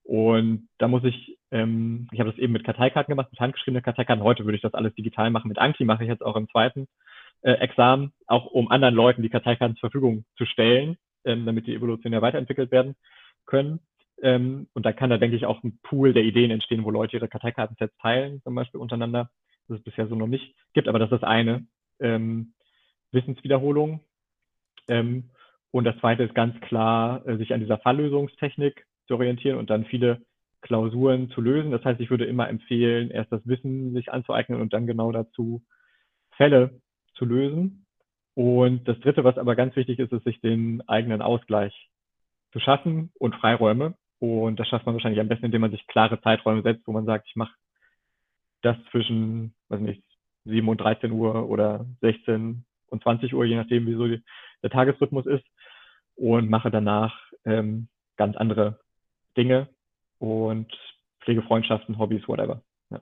Und da muss ich, ähm, ich habe das eben mit Karteikarten gemacht, mit handgeschriebenen Karteikarten. Heute würde ich das alles digital machen. Mit Anki mache ich jetzt auch im zweiten äh, Examen, auch um anderen Leuten die Karteikarten zur Verfügung zu stellen, ähm, damit die evolutionär weiterentwickelt werden können. Ähm, und da kann da, denke ich, auch ein Pool der Ideen entstehen, wo Leute ihre Karteikartensets teilen, zum Beispiel untereinander. Das es bisher so noch nicht gibt, aber das ist eine ähm, Wissenswiederholung. Ähm, und das zweite ist ganz klar, äh, sich an dieser Falllösungstechnik zu orientieren und dann viele Klausuren zu lösen. Das heißt, ich würde immer empfehlen, erst das Wissen sich anzueignen und dann genau dazu Fälle zu lösen. Und das Dritte, was aber ganz wichtig ist, ist, sich den eigenen Ausgleich zu schaffen und Freiräume. Und das schafft man wahrscheinlich am besten, indem man sich klare Zeiträume setzt, wo man sagt, ich mache das zwischen, weiß nicht, 7 und 13 Uhr oder 16 und 20 Uhr, je nachdem, wie so die, der Tagesrhythmus ist. Und mache danach ähm, ganz andere Dinge und Pflegefreundschaften, Hobbys, whatever. Ja,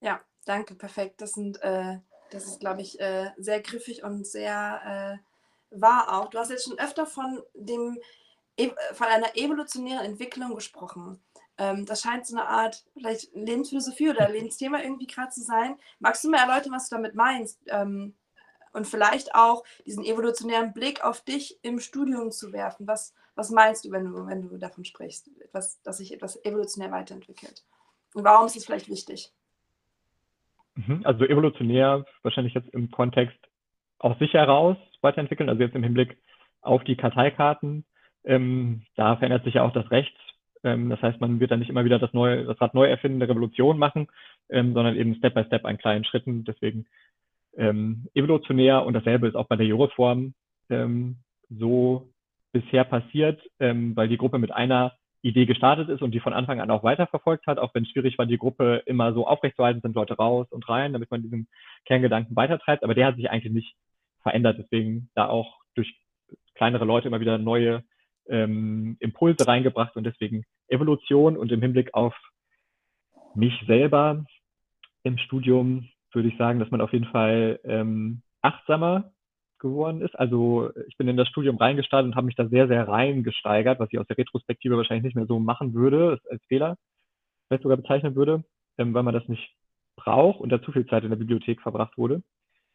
ja danke, perfekt. Das sind, äh, das ist, glaube ich, äh, sehr griffig und sehr äh, wahr auch. Du hast jetzt schon öfter von dem e, von einer evolutionären Entwicklung gesprochen. Ähm, das scheint so eine Art vielleicht Lebensphilosophie oder Lebensthema irgendwie gerade zu sein. Magst du mir erläutern, was du damit meinst? Ähm, und vielleicht auch diesen evolutionären Blick auf dich im Studium zu werfen. Was, was meinst du, wenn du, wenn du davon sprichst, etwas, dass sich etwas evolutionär weiterentwickelt? Und warum ist es vielleicht wichtig? Mhm, also evolutionär wahrscheinlich jetzt im Kontext aus sich heraus weiterentwickeln, also jetzt im Hinblick auf die Karteikarten. Ähm, da verändert sich ja auch das Recht. Ähm, das heißt, man wird dann nicht immer wieder das, neue, das Rad neu erfinden, eine Revolution machen, ähm, sondern eben Step by Step an kleinen Schritten. Deswegen ähm, evolutionär und dasselbe ist auch bei der Jureform ähm, so bisher passiert, ähm, weil die Gruppe mit einer Idee gestartet ist und die von Anfang an auch weiterverfolgt hat, auch wenn es schwierig war, die Gruppe immer so aufrechtzuerhalten, sind Leute raus und rein, damit man diesen Kerngedanken weitertreibt, aber der hat sich eigentlich nicht verändert, deswegen da auch durch kleinere Leute immer wieder neue ähm, Impulse reingebracht und deswegen Evolution und im Hinblick auf mich selber im Studium würde ich sagen, dass man auf jeden Fall ähm, achtsamer geworden ist. Also ich bin in das Studium reingestartet und habe mich da sehr, sehr reingesteigert, was ich aus der Retrospektive wahrscheinlich nicht mehr so machen würde, als Fehler vielleicht sogar bezeichnen würde, ähm, weil man das nicht braucht und da zu viel Zeit in der Bibliothek verbracht wurde.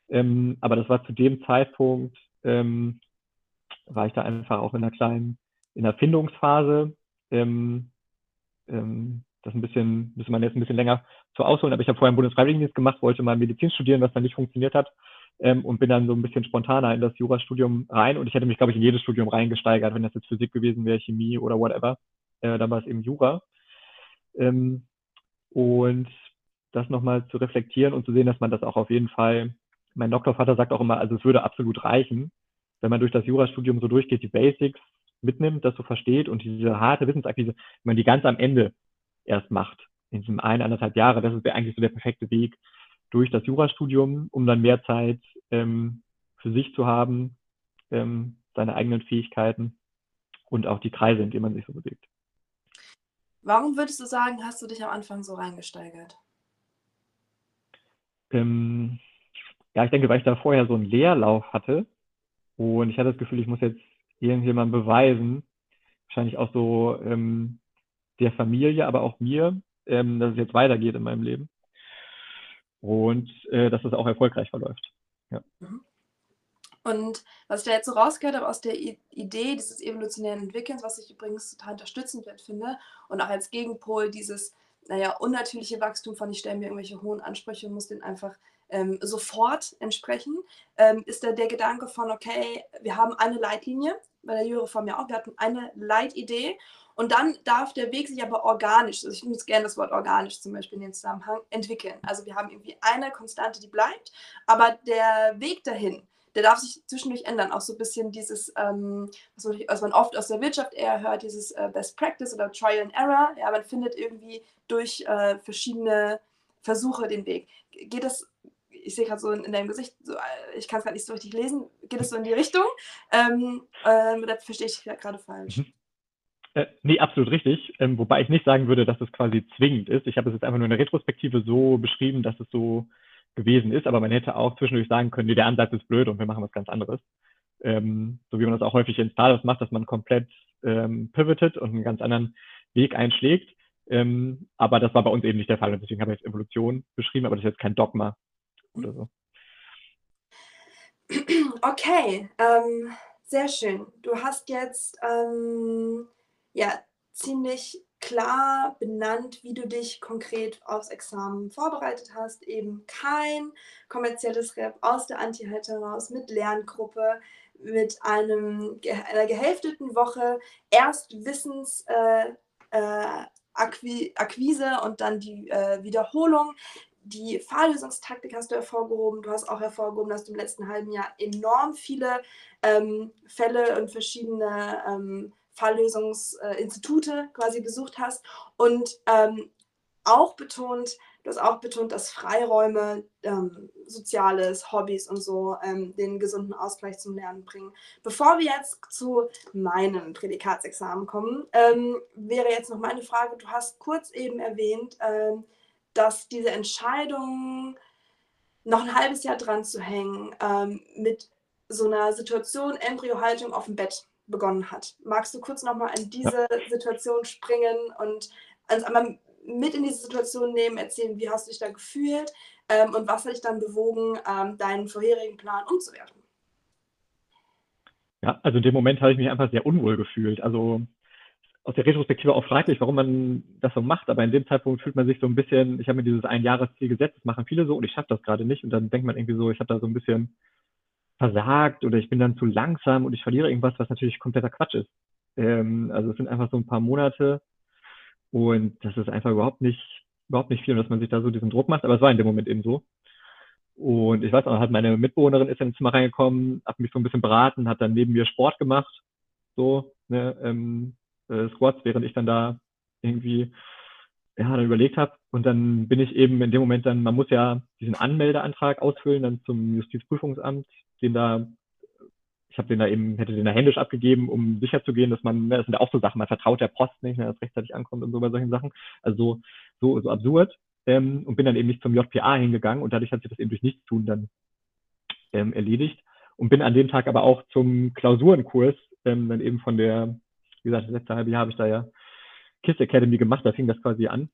Ähm, aber das war zu dem Zeitpunkt, ähm, war ich da einfach auch in einer kleinen, in der Findungsphase. Ähm, ähm, das ein bisschen, müsste man jetzt ein bisschen länger zu ausholen, aber ich habe vorher einen Bundesfreiwilligendienst gemacht, wollte mal Medizin studieren, was dann nicht funktioniert hat ähm, und bin dann so ein bisschen spontaner in das Jurastudium rein und ich hätte mich, glaube ich, in jedes Studium reingesteigert, wenn das jetzt Physik gewesen wäre, Chemie oder whatever. Äh, dann war es eben Jura. Ähm, und das nochmal zu reflektieren und zu sehen, dass man das auch auf jeden Fall, mein Doktorvater sagt auch immer, also es würde absolut reichen, wenn man durch das Jurastudium so durchgeht, die Basics mitnimmt, das so versteht und diese harte Wissensakquise, wenn man die ganz am Ende erst macht. In diesem ein, anderthalb Jahre, das ist eigentlich so der perfekte Weg durch das Jurastudium, um dann mehr Zeit ähm, für sich zu haben, ähm, seine eigenen Fähigkeiten und auch die Kreise, in denen man sich so bewegt. Warum würdest du sagen, hast du dich am Anfang so reingesteigert? Ähm, ja, ich denke, weil ich da vorher so einen Leerlauf hatte und ich hatte das Gefühl, ich muss jetzt irgendjemandem beweisen, wahrscheinlich auch so ähm, der Familie, aber auch mir, ähm, dass es jetzt weitergeht in meinem Leben und äh, dass es auch erfolgreich verläuft. Ja. Mhm. Und was ich da jetzt so rausgehört habe aus der I Idee dieses evolutionären Entwickelns, was ich übrigens total unterstützend finde und auch als Gegenpol dieses, naja, unnatürliche Wachstum von, ich stelle mir irgendwelche hohen Ansprüche und muss den einfach ähm, sofort entsprechen, ähm, ist da der Gedanke von, okay, wir haben eine Leitlinie, bei der Jureform ja auch, wir hatten eine Leitidee und dann darf der Weg sich aber organisch, also ich nutze gerne das Wort organisch zum Beispiel in dem Zusammenhang, entwickeln. Also wir haben irgendwie eine Konstante, die bleibt, aber der Weg dahin, der darf sich zwischendurch ändern. Auch so ein bisschen dieses, ähm, was, man, oft aus der Wirtschaft eher hört, dieses äh, Best Practice oder Trial and Error. Ja, man findet irgendwie durch äh, verschiedene Versuche den Weg. Geht das, ich sehe gerade so in, in, deinem Gesicht, so, äh, ich kann es gerade nicht so richtig lesen, geht es so in die Richtung? Ähm, äh, das verstehe ich gerade falsch. Mhm. Äh, nee, absolut richtig. Ähm, wobei ich nicht sagen würde, dass es quasi zwingend ist. Ich habe es jetzt einfach nur in der Retrospektive so beschrieben, dass es so gewesen ist, aber man hätte auch zwischendurch sagen können, nee, der Ansatz ist blöd und wir machen was ganz anderes. Ähm, so wie man das auch häufig in Startups macht, dass man komplett ähm, pivotet und einen ganz anderen Weg einschlägt. Ähm, aber das war bei uns eben nicht der Fall und deswegen habe ich jetzt Evolution beschrieben, aber das ist jetzt kein Dogma oder so. Okay, ähm, sehr schön. Du hast jetzt ähm, ja ziemlich klar benannt, wie du dich konkret aufs Examen vorbereitet hast. Eben kein kommerzielles Rap aus der Anti-Halt heraus mit Lerngruppe, mit einem, einer gehälfteten Woche, erst Wissensakquise äh, äh, und dann die äh, Wiederholung. Die Fahrlösungstaktik hast du hervorgehoben. Du hast auch hervorgehoben, dass du im letzten halben Jahr enorm viele ähm, Fälle und verschiedene ähm, Falllösungsinstitute quasi besucht hast und ähm, auch betont, du hast auch betont, dass Freiräume, ähm, Soziales, Hobbys und so ähm, den gesunden Ausgleich zum Lernen bringen. Bevor wir jetzt zu meinem Prädikatsexamen kommen, ähm, wäre jetzt noch meine Frage, du hast kurz eben erwähnt, ähm, dass diese Entscheidung, noch ein halbes Jahr dran zu hängen, ähm, mit so einer Situation, Embryohaltung auf dem Bett begonnen hat. Magst du kurz nochmal in diese ja. Situation springen und uns einmal mit in diese Situation nehmen, erzählen, wie hast du dich da gefühlt ähm, und was hat dich dann bewogen, ähm, deinen vorherigen Plan umzuwerfen? Ja, also in dem Moment habe ich mich einfach sehr unwohl gefühlt. Also aus der Retrospektive auch fraglich, warum man das so macht, aber in dem Zeitpunkt fühlt man sich so ein bisschen, ich habe mir dieses Einjahresziel gesetzt, das machen viele so und ich schaffe das gerade nicht und dann denkt man irgendwie so, ich habe da so ein bisschen versagt oder ich bin dann zu langsam und ich verliere irgendwas, was natürlich kompletter Quatsch ist. Ähm, also es sind einfach so ein paar Monate und das ist einfach überhaupt nicht, überhaupt nicht viel, dass man sich da so diesen Druck macht, aber es war in dem Moment eben so. Und ich weiß auch, halt meine Mitbewohnerin ist ins Zimmer reingekommen, hat mich so ein bisschen beraten, hat dann neben mir Sport gemacht, so, ne, ähm, äh, Squats, während ich dann da irgendwie ja, dann überlegt habe. Und dann bin ich eben in dem Moment dann, man muss ja diesen Anmeldeantrag ausfüllen, dann zum Justizprüfungsamt, den da, ich habe den da eben, hätte den da händisch abgegeben, um sicherzugehen, dass man, ne, das sind ja auch so Sachen, man vertraut der Post nicht, ne, dass rechtzeitig ankommt und so bei solchen Sachen. Also so, so, so absurd. Ähm, und bin dann eben nicht zum JPA hingegangen und dadurch hat sich das eben durch Nichtstun dann ähm, erledigt. Und bin an dem Tag aber auch zum Klausurenkurs ähm, dann eben von der, wie gesagt, das letzte halbe Jahr habe ich da ja KISS Academy gemacht, da fing das quasi an.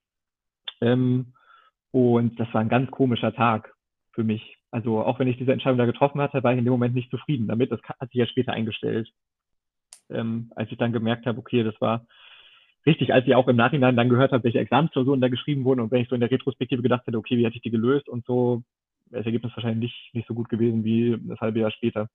Ähm, und das war ein ganz komischer Tag für mich. Also auch wenn ich diese Entscheidung da getroffen hatte, war ich in dem Moment nicht zufrieden damit. Das hat sich ja später eingestellt. Ähm, als ich dann gemerkt habe, okay, das war richtig, als ich auch im Nachhinein dann gehört habe, welche Examensklausuren da geschrieben wurden und wenn ich so in der Retrospektive gedacht hätte, okay, wie hätte ich die gelöst und so, wäre das Ergebnis wahrscheinlich nicht, nicht so gut gewesen wie das halbe Jahr später.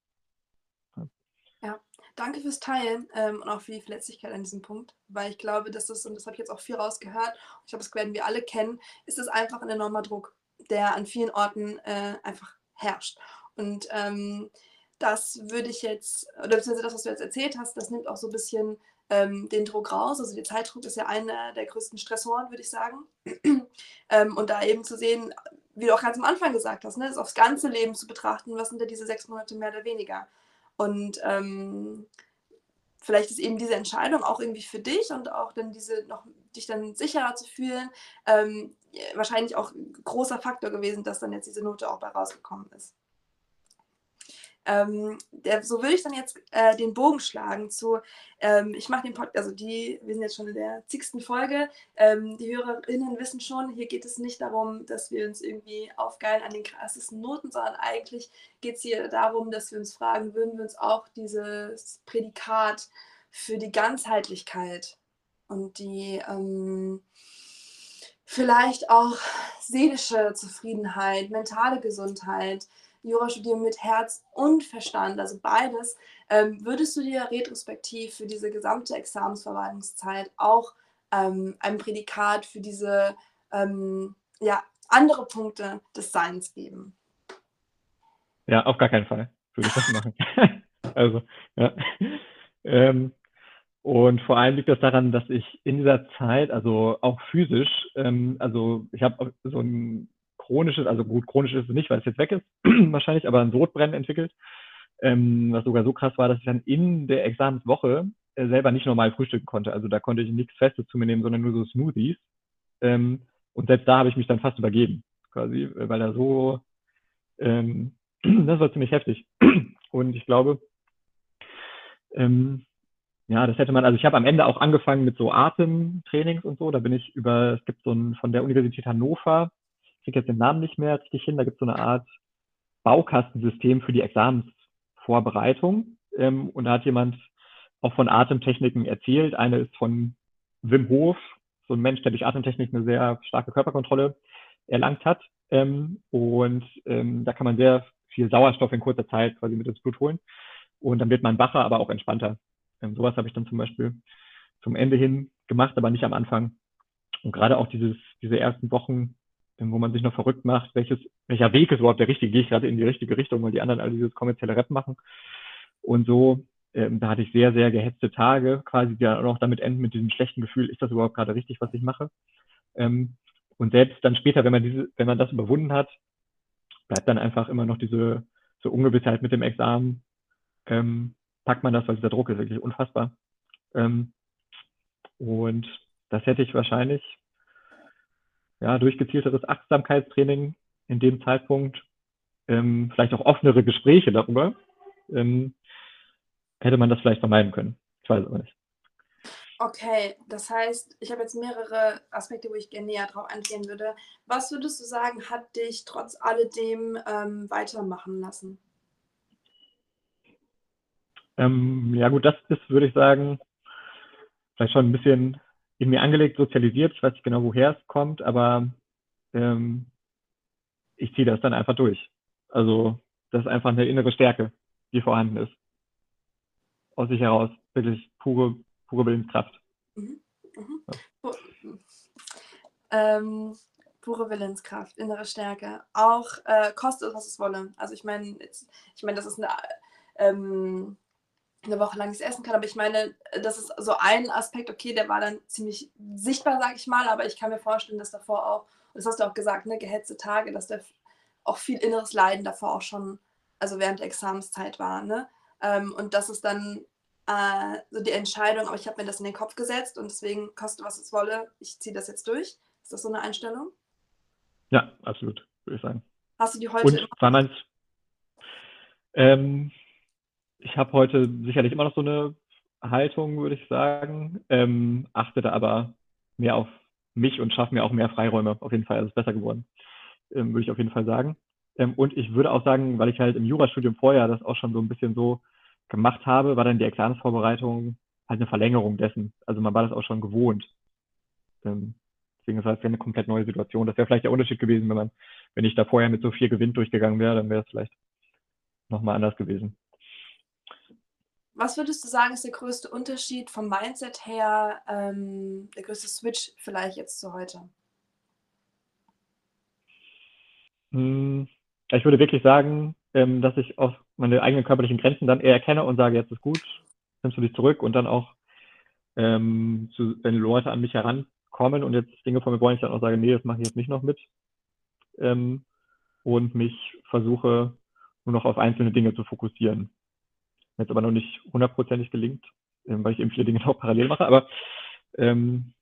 Danke fürs Teilen ähm, und auch für die Verletzlichkeit an diesem Punkt, weil ich glaube, dass das, und das habe ich jetzt auch viel rausgehört, ich glaube, das werden wir alle kennen, ist es einfach ein enormer Druck, der an vielen Orten äh, einfach herrscht. Und ähm, das würde ich jetzt, oder beziehungsweise das, was du jetzt erzählt hast, das nimmt auch so ein bisschen ähm, den Druck raus. Also der Zeitdruck ist ja einer der größten Stressoren, würde ich sagen. ähm, und da eben zu sehen, wie du auch ganz am Anfang gesagt hast, ne, das aufs ganze Leben zu betrachten, was sind da diese sechs Monate mehr oder weniger. Und ähm, vielleicht ist eben diese Entscheidung auch irgendwie für dich und auch dann diese noch dich dann sicherer zu fühlen, ähm, wahrscheinlich auch großer Faktor gewesen, dass dann jetzt diese Note auch bei rausgekommen ist. Ähm, der, so würde ich dann jetzt äh, den Bogen schlagen zu, ähm, ich mache den Podcast, also die, wir sind jetzt schon in der zigsten Folge, ähm, die Hörerinnen wissen schon, hier geht es nicht darum, dass wir uns irgendwie aufgeilen an den krassesten Noten, sondern eigentlich geht es hier darum, dass wir uns fragen, würden wir uns auch dieses Prädikat für die Ganzheitlichkeit und die ähm, vielleicht auch seelische Zufriedenheit, mentale Gesundheit, Jurastudium mit Herz und Verstand, also beides, ähm, würdest du dir retrospektiv für diese gesamte Examensverwaltungszeit auch ähm, ein Prädikat für diese ähm, ja, andere Punkte des Seins geben? Ja, auf gar keinen Fall würde ich das machen. also, ja. Ähm, und vor allem liegt das daran, dass ich in dieser Zeit, also auch physisch, ähm, also ich habe so ein chronisches, also gut, chronisch ist es nicht, weil es jetzt weg ist, wahrscheinlich, aber ein Sodbrennen entwickelt, ähm, was sogar so krass war, dass ich dann in der Examenswoche äh, selber nicht normal frühstücken konnte. Also da konnte ich nichts Festes zu mir nehmen, sondern nur so Smoothies. Ähm, und selbst da habe ich mich dann fast übergeben, quasi, weil da so, ähm, das war ziemlich heftig. Und ich glaube, ähm, ja, das hätte man, also ich habe am Ende auch angefangen mit so Atemtrainings und so. Da bin ich über, es gibt so ein von der Universität Hannover ich kriege jetzt den Namen nicht mehr richtig hin, da gibt es so eine Art Baukastensystem für die Examensvorbereitung. Ähm, und da hat jemand auch von Atemtechniken erzählt. Eine ist von Wim Hof, so ein Mensch, der durch Atemtechnik eine sehr starke Körperkontrolle erlangt hat. Ähm, und ähm, da kann man sehr viel Sauerstoff in kurzer Zeit quasi mit ins Blut holen. Und dann wird man wacher, aber auch entspannter. Ähm, sowas habe ich dann zum Beispiel zum Ende hin gemacht, aber nicht am Anfang. Und gerade auch dieses, diese ersten Wochen wo man sich noch verrückt macht, welches, welcher Weg ist überhaupt der richtige, gehe ich gerade in die richtige Richtung, weil die anderen alle dieses kommerzielle Rap machen. Und so, ähm, da hatte ich sehr, sehr gehetzte Tage, quasi, die dann auch damit enden mit diesem schlechten Gefühl, ist das überhaupt gerade richtig, was ich mache? Ähm, und selbst dann später, wenn man diese, wenn man das überwunden hat, bleibt dann einfach immer noch diese so Ungewissheit mit dem Examen. Ähm, packt man das, weil dieser Druck ist wirklich unfassbar. Ähm, und das hätte ich wahrscheinlich ja, durch gezielteres Achtsamkeitstraining in dem Zeitpunkt, ähm, vielleicht auch offenere Gespräche darüber, ähm, hätte man das vielleicht vermeiden können. Ich weiß aber nicht. Okay, das heißt, ich habe jetzt mehrere Aspekte, wo ich gerne näher drauf eingehen würde. Was würdest du sagen, hat dich trotz alledem ähm, weitermachen lassen? Ähm, ja gut, das ist, würde ich sagen, vielleicht schon ein bisschen in mir angelegt, sozialisiert. Ich weiß nicht genau, woher es kommt, aber ähm, ich ziehe das dann einfach durch. Also das ist einfach eine innere Stärke, die vorhanden ist. Aus sich heraus. Wirklich pure, pure Willenskraft. Mhm. Mhm. Ja. Ähm, pure Willenskraft, innere Stärke. Auch äh, kostet, was es wolle. Also ich meine, ich meine, das ist eine ähm, eine Woche lang nichts essen kann. Aber ich meine, das ist so ein Aspekt, okay, der war dann ziemlich sichtbar, sage ich mal, aber ich kann mir vorstellen, dass davor auch, das hast du auch gesagt, ne, gehetzte Tage, dass da auch viel inneres Leiden davor auch schon, also während der Examenszeit war. Ne? Ähm, und das ist dann äh, so die Entscheidung, aber ich habe mir das in den Kopf gesetzt und deswegen koste, was es wolle, ich ziehe das jetzt durch. Ist das so eine Einstellung? Ja, absolut, würde ich sagen. Hast du die heute? Und war ähm, ich habe heute sicherlich immer noch so eine Haltung, würde ich sagen, ähm, achte da aber mehr auf mich und schaffe mir auch mehr Freiräume. Auf jeden Fall, ist besser geworden, ähm, würde ich auf jeden Fall sagen. Ähm, und ich würde auch sagen, weil ich halt im Jurastudium vorher das auch schon so ein bisschen so gemacht habe, war dann die Examensvorbereitung halt eine Verlängerung dessen. Also man war das auch schon gewohnt. Ähm, deswegen ist das eine komplett neue Situation. Das wäre vielleicht der Unterschied gewesen, wenn man, wenn ich da vorher mit so viel Gewinn durchgegangen wäre, dann wäre es vielleicht nochmal anders gewesen. Was würdest du sagen, ist der größte Unterschied vom Mindset her, ähm, der größte Switch vielleicht jetzt zu heute? Hm, ich würde wirklich sagen, ähm, dass ich auch meine eigenen körperlichen Grenzen dann eher erkenne und sage, jetzt ist gut, nimmst du dich zurück und dann auch ähm, zu, wenn Leute an mich herankommen und jetzt Dinge von mir wollen, ich dann auch sage, nee, das mache ich jetzt nicht noch mit. Ähm, und mich versuche nur noch auf einzelne Dinge zu fokussieren. Jetzt aber noch nicht hundertprozentig gelingt, ähm, weil ich eben viele Dinge noch parallel mache, aber ähm,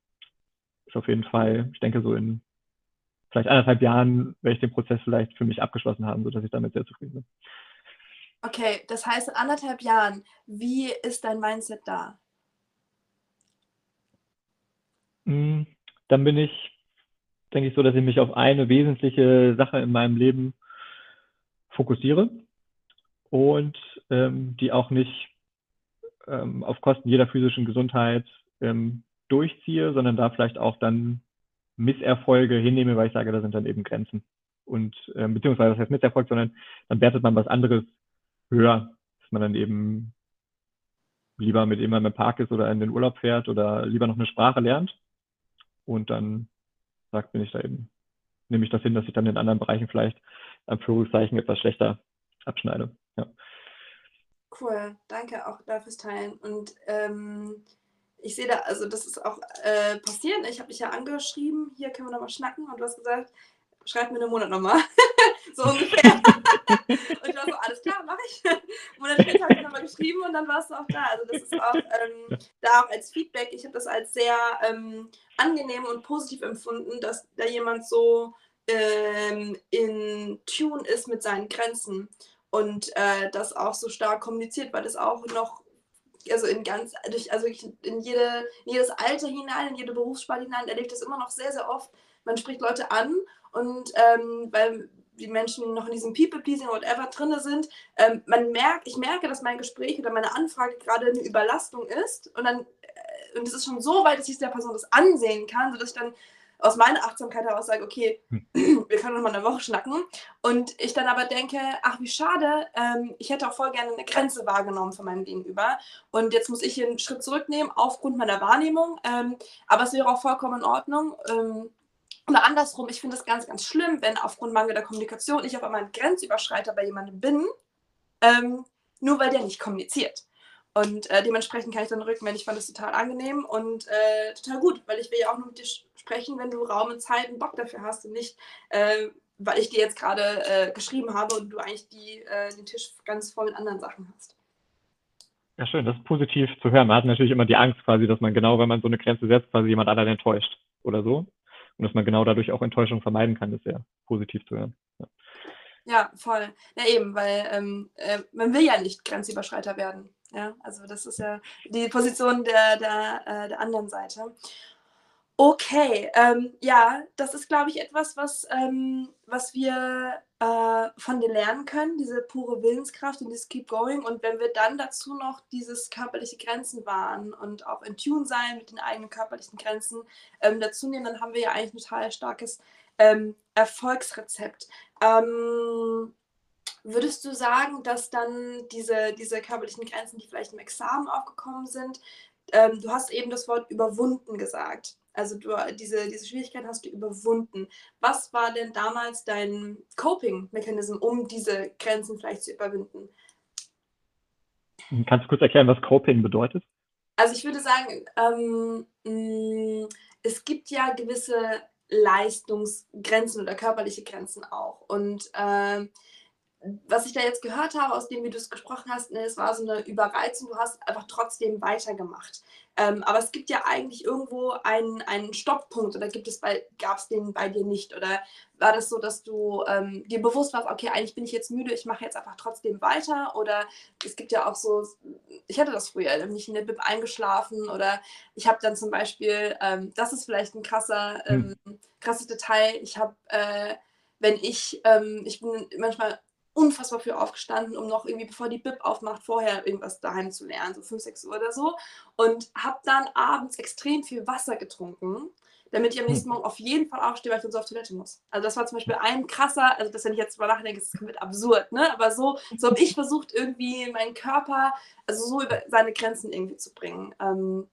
ist auf jeden Fall, ich denke so in vielleicht anderthalb Jahren werde ich den Prozess vielleicht für mich abgeschlossen haben, sodass ich damit sehr zufrieden bin. Okay, das heißt in anderthalb Jahren, wie ist dein Mindset da? Hm, dann bin ich, denke ich, so, dass ich mich auf eine wesentliche Sache in meinem Leben fokussiere und ähm, die auch nicht ähm, auf Kosten jeder physischen Gesundheit ähm, durchziehe, sondern da vielleicht auch dann Misserfolge hinnehme, weil ich sage, da sind dann eben Grenzen. Und äh, beziehungsweise was heißt Misserfolg, sondern dann wertet man was anderes höher, dass man dann eben lieber mit jemandem im Park ist oder in den Urlaub fährt oder lieber noch eine Sprache lernt. Und dann sagt, bin ich da eben, nehme ich das hin, dass ich dann in anderen Bereichen vielleicht am Führungszeichen etwas schlechter abschneide. Ja. Cool, danke auch dafür Teilen. Und ähm, ich sehe da, also das ist auch äh, passiert. Ich habe dich ja angeschrieben, hier können wir nochmal schnacken und du hast gesagt, schreib mir einen Monat nochmal. so ungefähr. und ich war so, alles klar, mache ich. Monat später habe ich nochmal geschrieben und dann warst du auch da. Also das ist auch ähm, da auch als Feedback. Ich habe das als sehr ähm, angenehm und positiv empfunden, dass da jemand so ähm, in Tune ist mit seinen Grenzen und äh, das auch so stark kommuniziert, weil das auch noch also in ganz, durch, also in, jede, in jedes Alter hinein, in jede Berufssparte hinein, erlebe ich das immer noch sehr, sehr oft. Man spricht Leute an und ähm, weil die Menschen noch in diesem People-Pleasing oder whatever drin sind, ähm, man merkt, ich merke, dass mein Gespräch oder meine Anfrage gerade eine Überlastung ist und dann, äh, und es ist schon so weit, dass ich der Person das ansehen kann, sodass ich dann aus meiner Achtsamkeit heraus sage, okay, hm. wir können noch mal eine Woche schnacken. Und ich dann aber denke, ach, wie schade, ähm, ich hätte auch voll gerne eine Grenze wahrgenommen von meinem Gegenüber. Und jetzt muss ich hier einen Schritt zurücknehmen aufgrund meiner Wahrnehmung. Ähm, aber es wäre auch vollkommen in Ordnung. Ähm, oder andersrum, ich finde es ganz, ganz schlimm, wenn aufgrund mangelnder Kommunikation ich auf einmal ein Grenzüberschreiter bei jemandem bin, ähm, nur weil der nicht kommuniziert. Und äh, dementsprechend kann ich dann rücken, wenn ich fand es total angenehm und äh, total gut, weil ich will ja auch nur mit dir sprechen, wenn du Raum und Zeit und Bock dafür hast und nicht, äh, weil ich dir jetzt gerade äh, geschrieben habe und du eigentlich die, äh, den Tisch ganz voll mit anderen Sachen hast. Ja, schön, das ist positiv zu hören. Man hat natürlich immer die Angst quasi, dass man genau, wenn man so eine Grenze setzt, quasi jemand anderen enttäuscht oder so. Und dass man genau dadurch auch Enttäuschung vermeiden kann, ist sehr positiv zu hören. Ja. Ja, voll. Ja, eben, weil ähm, äh, man will ja nicht Grenzüberschreiter werden. Ja, also das ist ja die Position der, der, äh, der anderen Seite. Okay, ähm, ja, das ist, glaube ich, etwas, was, ähm, was wir äh, von dir lernen können, diese pure Willenskraft und dieses Keep Going. Und wenn wir dann dazu noch dieses körperliche Grenzen wahren und auch in Tune sein mit den eigenen körperlichen Grenzen ähm, dazu nehmen, dann haben wir ja eigentlich ein total starkes ähm, Erfolgsrezept. Ähm, würdest du sagen, dass dann diese, diese körperlichen Grenzen, die vielleicht im Examen aufgekommen sind, ähm, du hast eben das Wort überwunden gesagt. Also du, diese, diese Schwierigkeit hast du überwunden. Was war denn damals dein Coping-Mechanism, um diese Grenzen vielleicht zu überwinden? Kannst du kurz erklären, was Coping bedeutet? Also ich würde sagen, ähm, mm, es gibt ja gewisse Leistungsgrenzen oder körperliche Grenzen auch. Und äh, was ich da jetzt gehört habe, aus dem, wie du es gesprochen hast, ne, es war so eine Überreizung, du hast einfach trotzdem weitergemacht. Ähm, aber es gibt ja eigentlich irgendwo einen, einen Stopppunkt oder gibt es bei, gab es den bei dir nicht? Oder war das so, dass du ähm, dir bewusst warst, okay, eigentlich bin ich jetzt müde, ich mache jetzt einfach trotzdem weiter? Oder es gibt ja auch so, ich hatte das früher, nämlich in der Bib eingeschlafen oder ich habe dann zum Beispiel, ähm, das ist vielleicht ein krasser, hm. ähm, krasses Detail, ich habe, äh, wenn ich, ähm, ich bin manchmal unfassbar früh aufgestanden, um noch irgendwie, bevor die Bib aufmacht, vorher irgendwas daheim zu lernen, so 5, 6 Uhr oder so. Und habe dann abends extrem viel Wasser getrunken, damit ich am nächsten hm. Morgen auf jeden Fall aufstehe, weil ich dann so auf Toilette muss. Also das war zum Beispiel ein krasser, also das, wenn ich jetzt drüber nachdenke, ist komplett absurd, ne? Aber so, so habe ich versucht, irgendwie meinen Körper, also so über seine Grenzen irgendwie zu bringen. Ähm,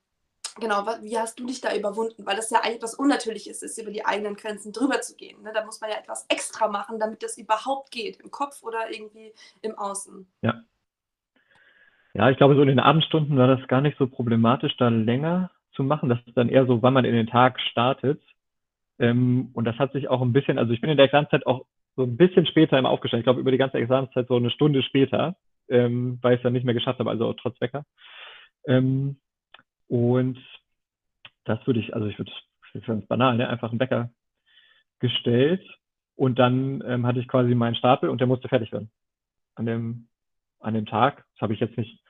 Genau, wie hast du dich da überwunden? Weil das ja eigentlich etwas Unnatürliches ist, über die eigenen Grenzen drüber zu gehen. Ne? Da muss man ja etwas extra machen, damit das überhaupt geht, im Kopf oder irgendwie im Außen. Ja. Ja, ich glaube, so in den Abendstunden war das gar nicht so problematisch, da länger zu machen. Das ist dann eher so, wann man in den Tag startet. Ähm, und das hat sich auch ein bisschen, also ich bin in der Examenszeit auch so ein bisschen später immer aufgestellt. Ich glaube, über die ganze Examenszeit so eine Stunde später, ähm, weil ich es dann nicht mehr geschafft habe, also trotz Wecker. Ähm, und das würde ich, also ich würde, ganz banal, ne? einfach einen Wecker gestellt und dann ähm, hatte ich quasi meinen Stapel und der musste fertig werden an dem, an dem Tag. Das habe ich jetzt nicht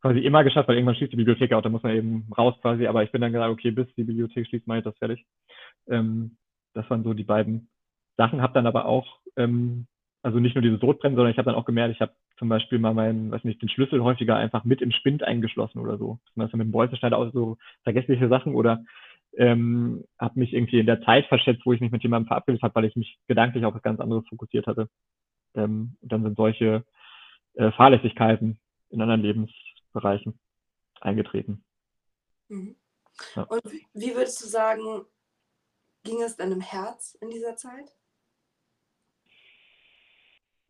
quasi immer geschafft, weil irgendwann schließt die Bibliothek auch, da muss man eben raus quasi, aber ich bin dann gesagt, okay, bis die Bibliothek schließt, mache ich das fertig. Ähm, das waren so die beiden Sachen, habe dann aber auch, ähm, also nicht nur dieses Sodbrennen, sondern ich habe dann auch gemerkt, ich habe zum Beispiel mal meinen, weiß nicht, den Schlüssel häufiger einfach mit im Spind eingeschlossen oder so. Das mit dem Bolzenschneider auch so vergessliche Sachen oder ähm, habe mich irgendwie in der Zeit verschätzt, wo ich mich mit jemandem verabredet habe, weil ich mich gedanklich auf was ganz anderes fokussiert hatte. Ähm, und dann sind solche äh, Fahrlässigkeiten in anderen Lebensbereichen eingetreten. Mhm. Ja. Und wie würdest du sagen, ging es deinem Herz in dieser Zeit?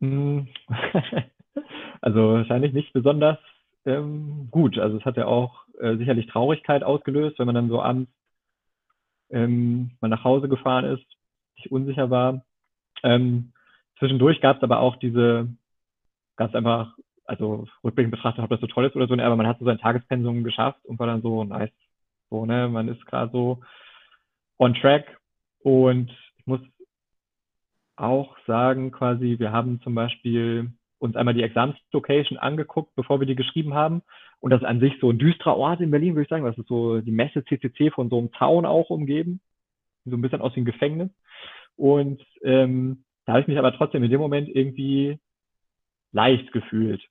Hm. also wahrscheinlich nicht besonders ähm, gut. Also es hat ja auch äh, sicherlich Traurigkeit ausgelöst, wenn man dann so abends ähm, mal nach Hause gefahren ist, sich unsicher war. Ähm, zwischendurch gab es aber auch diese, gab es einfach, also rückblickend betrachtet, ob das so toll ist oder so, ne, aber man hat so sein Tagespensum geschafft und war dann so nice. So, ne, man ist gerade so on track und ich muss auch sagen, quasi, wir haben zum Beispiel uns einmal die Examenslocation angeguckt, bevor wir die geschrieben haben. Und das ist an sich so ein düsterer Ort in Berlin, würde ich sagen. Das ist so die Messe CCC von so einem Zaun auch umgeben. So ein bisschen aus dem Gefängnis. Und ähm, da habe ich mich aber trotzdem in dem Moment irgendwie leicht gefühlt.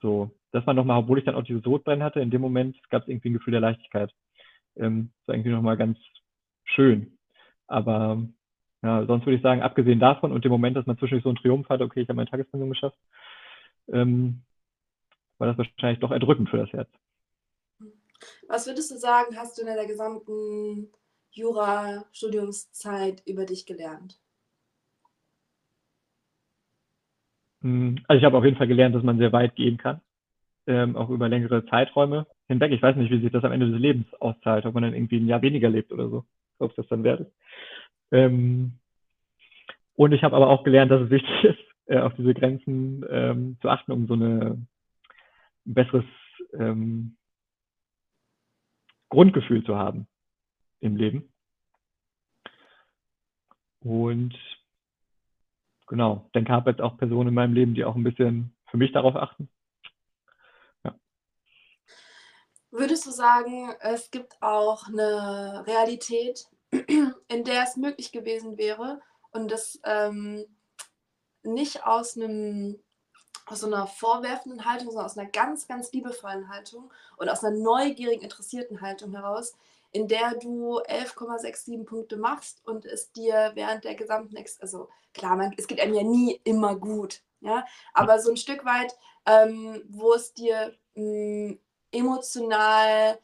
So, das war nochmal, obwohl ich dann auch diese Sodbrennen hatte, in dem Moment gab es irgendwie ein Gefühl der Leichtigkeit. Ähm, das war irgendwie nochmal ganz schön. Aber ja, sonst würde ich sagen, abgesehen davon und dem Moment, dass man zwischendurch so einen Triumph hat, okay, ich habe meine Tagespensum geschafft, ähm, war das wahrscheinlich doch erdrückend für das Herz. Was würdest du sagen, hast du in der gesamten Jura-Studiumszeit über dich gelernt? Hm, also ich habe auf jeden Fall gelernt, dass man sehr weit gehen kann, ähm, auch über längere Zeiträume hinweg. Ich weiß nicht, wie sich das am Ende des Lebens auszahlt, ob man dann irgendwie ein Jahr weniger lebt oder so, ob das dann wert ist. Ähm, und ich habe aber auch gelernt, dass es wichtig ist, äh, auf diese Grenzen ähm, zu achten, um so eine, ein besseres ähm, Grundgefühl zu haben im Leben. Und genau, denke, habe jetzt auch Personen in meinem Leben, die auch ein bisschen für mich darauf achten. Ja. Würdest du sagen, es gibt auch eine Realität, in der es möglich gewesen wäre und das ähm, nicht aus einem aus so einer vorwerfenden Haltung, sondern aus einer ganz, ganz liebevollen Haltung und aus einer neugierigen, interessierten Haltung heraus, in der du 11,67 Punkte machst und es dir während der gesamten, Ex also klar, man, es geht einem ja nie immer gut, ja, aber so ein Stück weit, ähm, wo es dir mh, mm, emotional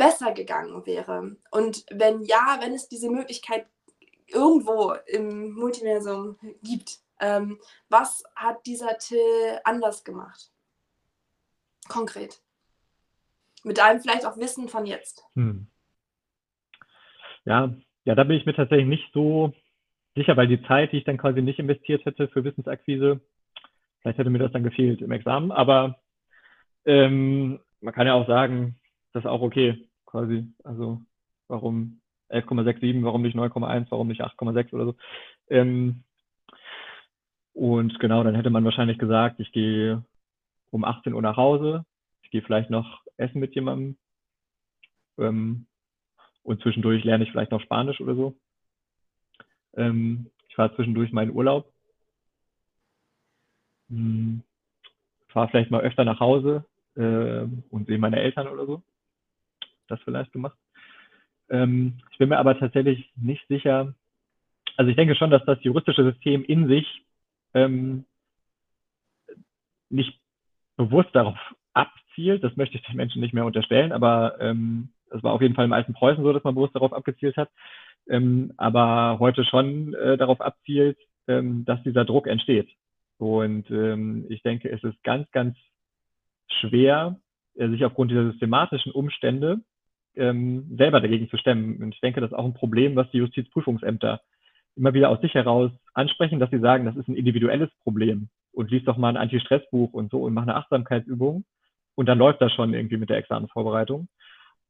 besser gegangen wäre. Und wenn ja, wenn es diese Möglichkeit irgendwo im Multiversum gibt, ähm, was hat dieser Till anders gemacht? Konkret. Mit deinem vielleicht auch Wissen von jetzt. Hm. Ja, ja, da bin ich mir tatsächlich nicht so sicher, weil die Zeit, die ich dann quasi nicht investiert hätte für Wissensakquise, vielleicht hätte mir das dann gefehlt im Examen, aber ähm, man kann ja auch sagen, das ist auch okay quasi. Also warum 11,67, warum nicht 9,1, warum nicht 8,6 oder so. Ähm, und genau, dann hätte man wahrscheinlich gesagt, ich gehe um 18 Uhr nach Hause, ich gehe vielleicht noch essen mit jemandem ähm, und zwischendurch lerne ich vielleicht noch Spanisch oder so. Ähm, ich fahre zwischendurch meinen Urlaub. Hm, fahre vielleicht mal öfter nach Hause äh, und sehe meine Eltern oder so das vielleicht gemacht. Ähm, ich bin mir aber tatsächlich nicht sicher. Also ich denke schon, dass das juristische System in sich ähm, nicht bewusst darauf abzielt. Das möchte ich den Menschen nicht mehr unterstellen, aber ähm, es war auf jeden Fall im alten Preußen so, dass man bewusst darauf abgezielt hat. Ähm, aber heute schon äh, darauf abzielt, ähm, dass dieser Druck entsteht. Und ähm, ich denke, es ist ganz, ganz schwer, äh, sich aufgrund dieser systematischen Umstände ähm, selber dagegen zu stemmen. Und ich denke, das ist auch ein Problem, was die Justizprüfungsämter immer wieder aus sich heraus ansprechen, dass sie sagen, das ist ein individuelles Problem und liest doch mal ein Anti-Stress-Buch und so und mach eine Achtsamkeitsübung und dann läuft das schon irgendwie mit der Examensvorbereitung.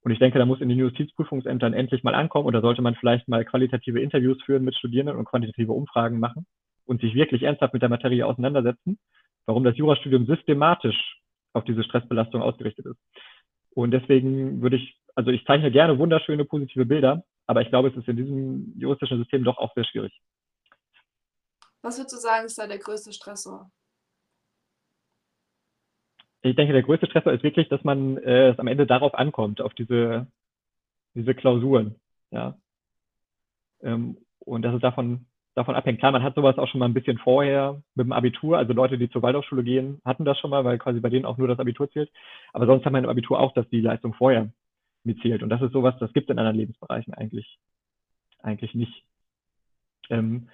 Und ich denke, da muss in den Justizprüfungsämtern endlich mal ankommen oder sollte man vielleicht mal qualitative Interviews führen mit Studierenden und quantitative Umfragen machen und sich wirklich ernsthaft mit der Materie auseinandersetzen, warum das Jurastudium systematisch auf diese Stressbelastung ausgerichtet ist. Und deswegen würde ich, also ich zeichne gerne wunderschöne positive Bilder, aber ich glaube, es ist in diesem juristischen System doch auch sehr schwierig. Was würdest du sagen, ist da der größte Stressor? Ich denke, der größte Stressor ist wirklich, dass man äh, es am Ende darauf ankommt, auf diese, diese Klausuren. Ja. Ähm, und dass es davon, davon abhängt. Klar, man hat sowas auch schon mal ein bisschen vorher mit dem Abitur. Also Leute, die zur Waldorfschule gehen, hatten das schon mal, weil quasi bei denen auch nur das Abitur zählt. Aber sonst hat man im Abitur auch, dass die Leistung vorher mitzählt. Und das ist sowas, das gibt es in anderen Lebensbereichen eigentlich, eigentlich nicht. Ähm,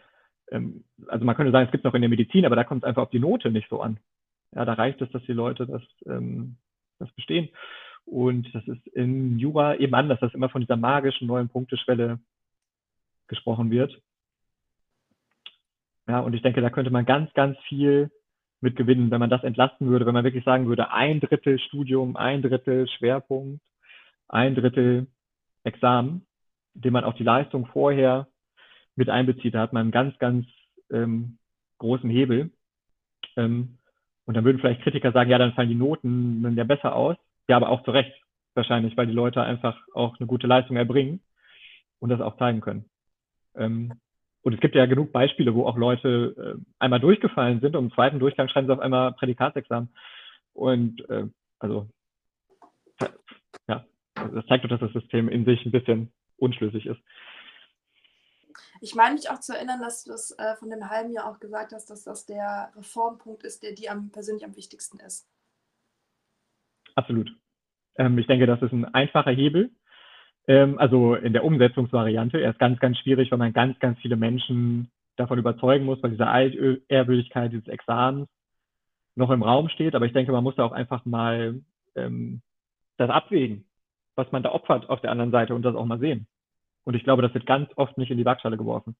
ähm, also man könnte sagen, es gibt noch in der Medizin, aber da kommt es einfach auf die Note nicht so an. Ja, da reicht es, dass die Leute das, ähm, das bestehen. Und das ist in Jura eben anders, dass immer von dieser magischen neuen Punkteschwelle gesprochen wird. Ja, und ich denke, da könnte man ganz, ganz viel mit gewinnen, wenn man das entlasten würde, wenn man wirklich sagen würde, ein Drittel Studium, ein Drittel Schwerpunkt, ein Drittel Examen, indem man auch die Leistung vorher mit einbezieht. Da hat man einen ganz, ganz ähm, großen Hebel. Ähm, und dann würden vielleicht Kritiker sagen, ja, dann fallen die Noten ja besser aus. Ja, aber auch zu Recht wahrscheinlich, weil die Leute einfach auch eine gute Leistung erbringen und das auch zeigen können. Ähm, und es gibt ja genug Beispiele, wo auch Leute äh, einmal durchgefallen sind und im zweiten Durchgang schreiben sie auf einmal Prädikatsexamen. Und äh, also das zeigt doch, dass das System in sich ein bisschen unschlüssig ist. Ich meine mich auch zu erinnern, dass du das äh, von dem halben Jahr auch gesagt hast, dass das der Reformpunkt ist, der dir am, persönlich am wichtigsten ist. Absolut. Ähm, ich denke, das ist ein einfacher Hebel. Ähm, also in der Umsetzungsvariante. Er ist ganz, ganz schwierig, weil man ganz, ganz viele Menschen davon überzeugen muss, weil diese Altehrwürdigkeit dieses Examens noch im Raum steht. Aber ich denke, man muss da auch einfach mal ähm, das abwägen, was man da opfert auf der anderen Seite und das auch mal sehen. Und ich glaube, das wird ganz oft nicht in die Waagschale geworfen.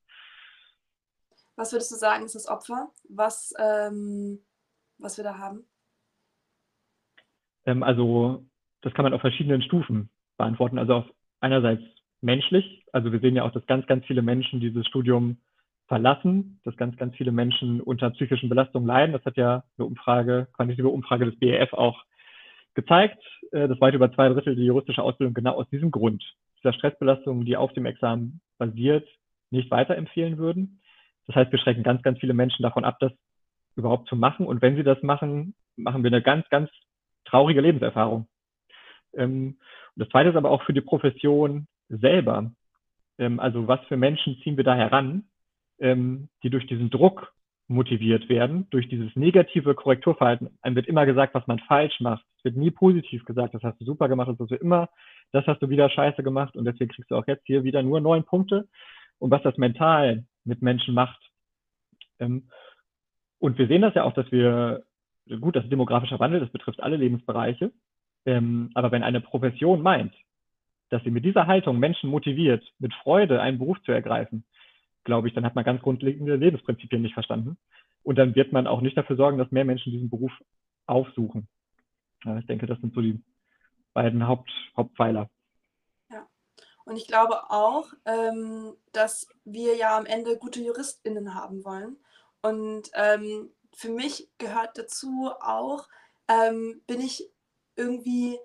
Was würdest du sagen, ist das Opfer, was, ähm, was wir da haben? Ähm, also, das kann man auf verschiedenen Stufen beantworten. Also auf einerseits menschlich. Also wir sehen ja auch, dass ganz, ganz viele Menschen dieses Studium verlassen, dass ganz, ganz viele Menschen unter psychischen Belastungen leiden. Das hat ja eine Umfrage, quantitative Umfrage des BEF auch gezeigt, äh, dass weit über zwei Drittel die juristische Ausbildung genau aus diesem Grund dieser Stressbelastung, die auf dem Examen basiert, nicht weiterempfehlen würden. Das heißt, wir schrecken ganz, ganz viele Menschen davon ab, das überhaupt zu machen. Und wenn sie das machen, machen wir eine ganz, ganz traurige Lebenserfahrung. Ähm, das Zweite ist aber auch für die Profession selber. Ähm, also was für Menschen ziehen wir da heran, ähm, die durch diesen Druck motiviert werden, durch dieses negative Korrekturverhalten. Einem wird immer gesagt, was man falsch macht. Es wird nie positiv gesagt, das hast du super gemacht, das wird immer das hast du wieder scheiße gemacht und deswegen kriegst du auch jetzt hier wieder nur neun Punkte. Und was das mental mit Menschen macht. Ähm, und wir sehen das ja auch, dass wir, gut, das ist demografischer Wandel, das betrifft alle Lebensbereiche. Ähm, aber wenn eine Profession meint, dass sie mit dieser Haltung Menschen motiviert, mit Freude einen Beruf zu ergreifen, glaube ich, dann hat man ganz grundlegende Lebensprinzipien nicht verstanden. Und dann wird man auch nicht dafür sorgen, dass mehr Menschen diesen Beruf aufsuchen. Ja, ich denke, das sind so die beiden Haupt, Hauptpfeiler. Ja, und ich glaube auch, ähm, dass wir ja am Ende gute JuristInnen haben wollen. Und ähm, für mich gehört dazu auch, ähm, bin ich irgendwie,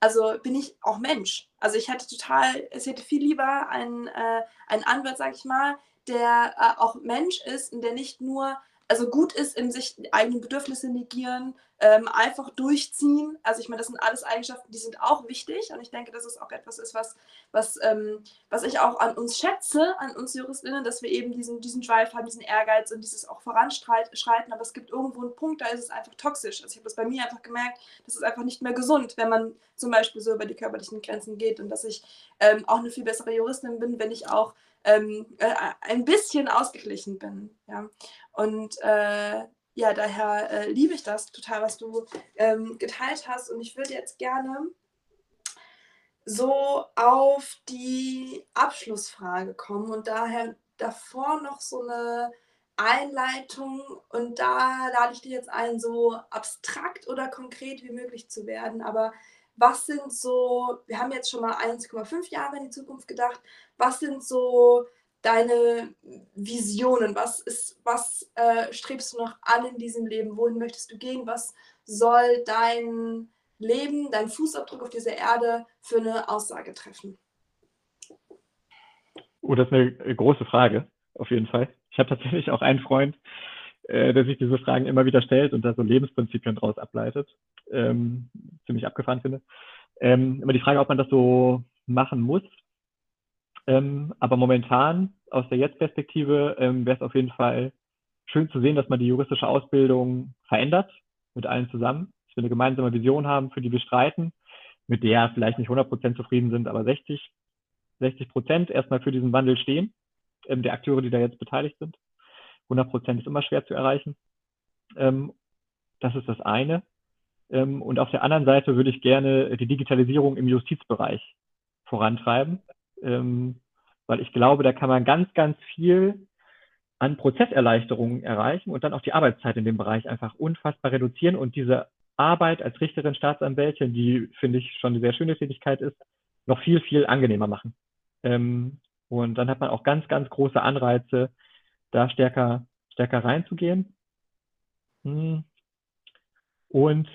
also bin ich auch Mensch. Also ich hätte total, es hätte viel lieber einen, äh, einen Anwalt, sag ich mal, der äh, auch Mensch ist und der nicht nur also gut ist in sich eigene Bedürfnisse negieren, ähm, einfach durchziehen. Also ich meine, das sind alles Eigenschaften, die sind auch wichtig und ich denke, dass es auch etwas ist, was, was, ähm, was ich auch an uns schätze, an uns JuristInnen, dass wir eben diesen, diesen Drive haben, diesen Ehrgeiz und dieses auch voranschreiten, aber es gibt irgendwo einen Punkt, da ist es einfach toxisch. Also ich habe das bei mir einfach gemerkt, das ist einfach nicht mehr gesund, wenn man zum Beispiel so über die körperlichen Grenzen geht und dass ich ähm, auch eine viel bessere Juristin bin, wenn ich auch ähm, äh, ein bisschen ausgeglichen bin. Ja? Und äh, ja, daher äh, liebe ich das total, was du ähm, geteilt hast. Und ich würde jetzt gerne so auf die Abschlussfrage kommen und daher davor noch so eine Einleitung und da lade ich dich jetzt ein, so abstrakt oder konkret wie möglich zu werden. Aber was sind so, wir haben jetzt schon mal 1,5 Jahre in die Zukunft gedacht, was sind so deine Visionen? Was ist, was äh, strebst du noch an in diesem Leben? Wohin möchtest du gehen? Was soll dein Leben, dein Fußabdruck auf dieser Erde für eine Aussage treffen? Oh, das ist eine große Frage, auf jeden Fall. Ich habe tatsächlich auch einen Freund, äh, der sich diese Fragen immer wieder stellt und da so Lebensprinzipien draus ableitet. Ähm, ziemlich abgefahren finde. Ähm, immer die Frage, ob man das so machen muss. Ähm, aber momentan, aus der Jetzt-Perspektive, ähm, wäre es auf jeden Fall schön zu sehen, dass man die juristische Ausbildung verändert, mit allen zusammen. Dass wir eine gemeinsame Vision haben, für die wir streiten, mit der vielleicht nicht 100% zufrieden sind, aber 60, 60 Prozent erstmal für diesen Wandel stehen ähm, der Akteure, die da jetzt beteiligt sind. 100 Prozent ist immer schwer zu erreichen. Ähm, das ist das eine. Ähm, und auf der anderen Seite würde ich gerne die Digitalisierung im Justizbereich vorantreiben, ähm, weil ich glaube, da kann man ganz, ganz viel an Prozesserleichterungen erreichen und dann auch die Arbeitszeit in dem Bereich einfach unfassbar reduzieren und diese Arbeit als Richterin, Staatsanwältin, die finde ich schon eine sehr schöne Tätigkeit ist, noch viel, viel angenehmer machen. Ähm, und dann hat man auch ganz, ganz große Anreize, da stärker, stärker reinzugehen. Hm. Und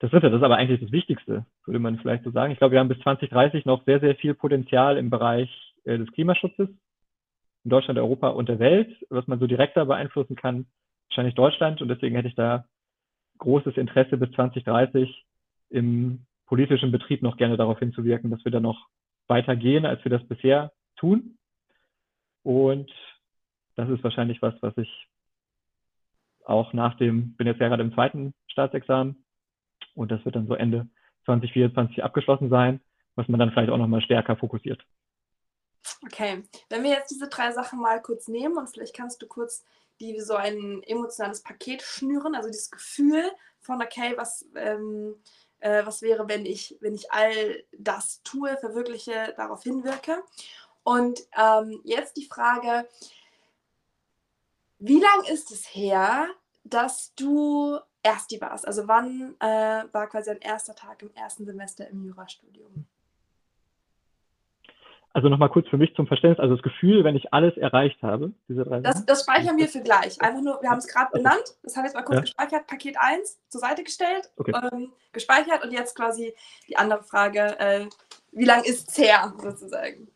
das dritte, das ist aber eigentlich das Wichtigste, würde man vielleicht so sagen. Ich glaube, wir haben bis 2030 noch sehr, sehr viel Potenzial im Bereich äh, des Klimaschutzes in Deutschland, Europa und der Welt, was man so direkter beeinflussen kann, wahrscheinlich Deutschland. Und deswegen hätte ich da großes Interesse bis 2030 im politischen Betrieb noch gerne darauf hinzuwirken, dass wir da noch weitergehen, als wir das bisher tun. Und das ist wahrscheinlich was, was ich auch nach dem, bin jetzt ja gerade im zweiten Staatsexamen und das wird dann so Ende 2024 abgeschlossen sein, was man dann vielleicht auch nochmal stärker fokussiert. Okay, wenn wir jetzt diese drei Sachen mal kurz nehmen und vielleicht kannst du kurz die so ein emotionales Paket schnüren, also dieses Gefühl von, okay, was, ähm, äh, was wäre, wenn ich, wenn ich all das tue, verwirkliche, darauf hinwirke. Und ähm, jetzt die Frage, wie lange ist es her, dass du Ersti warst? Also wann äh, war quasi dein erster Tag im ersten Semester im Jurastudium? Also nochmal kurz für mich zum Verständnis, also das Gefühl, wenn ich alles erreicht habe, diese drei Das, das speichern wir für gleich. Einfach nur, wir haben es gerade benannt, das habe ich jetzt mal kurz ja. gespeichert, Paket 1 zur Seite gestellt, okay. ähm, gespeichert und jetzt quasi die andere Frage, äh, wie lange ist es her sozusagen?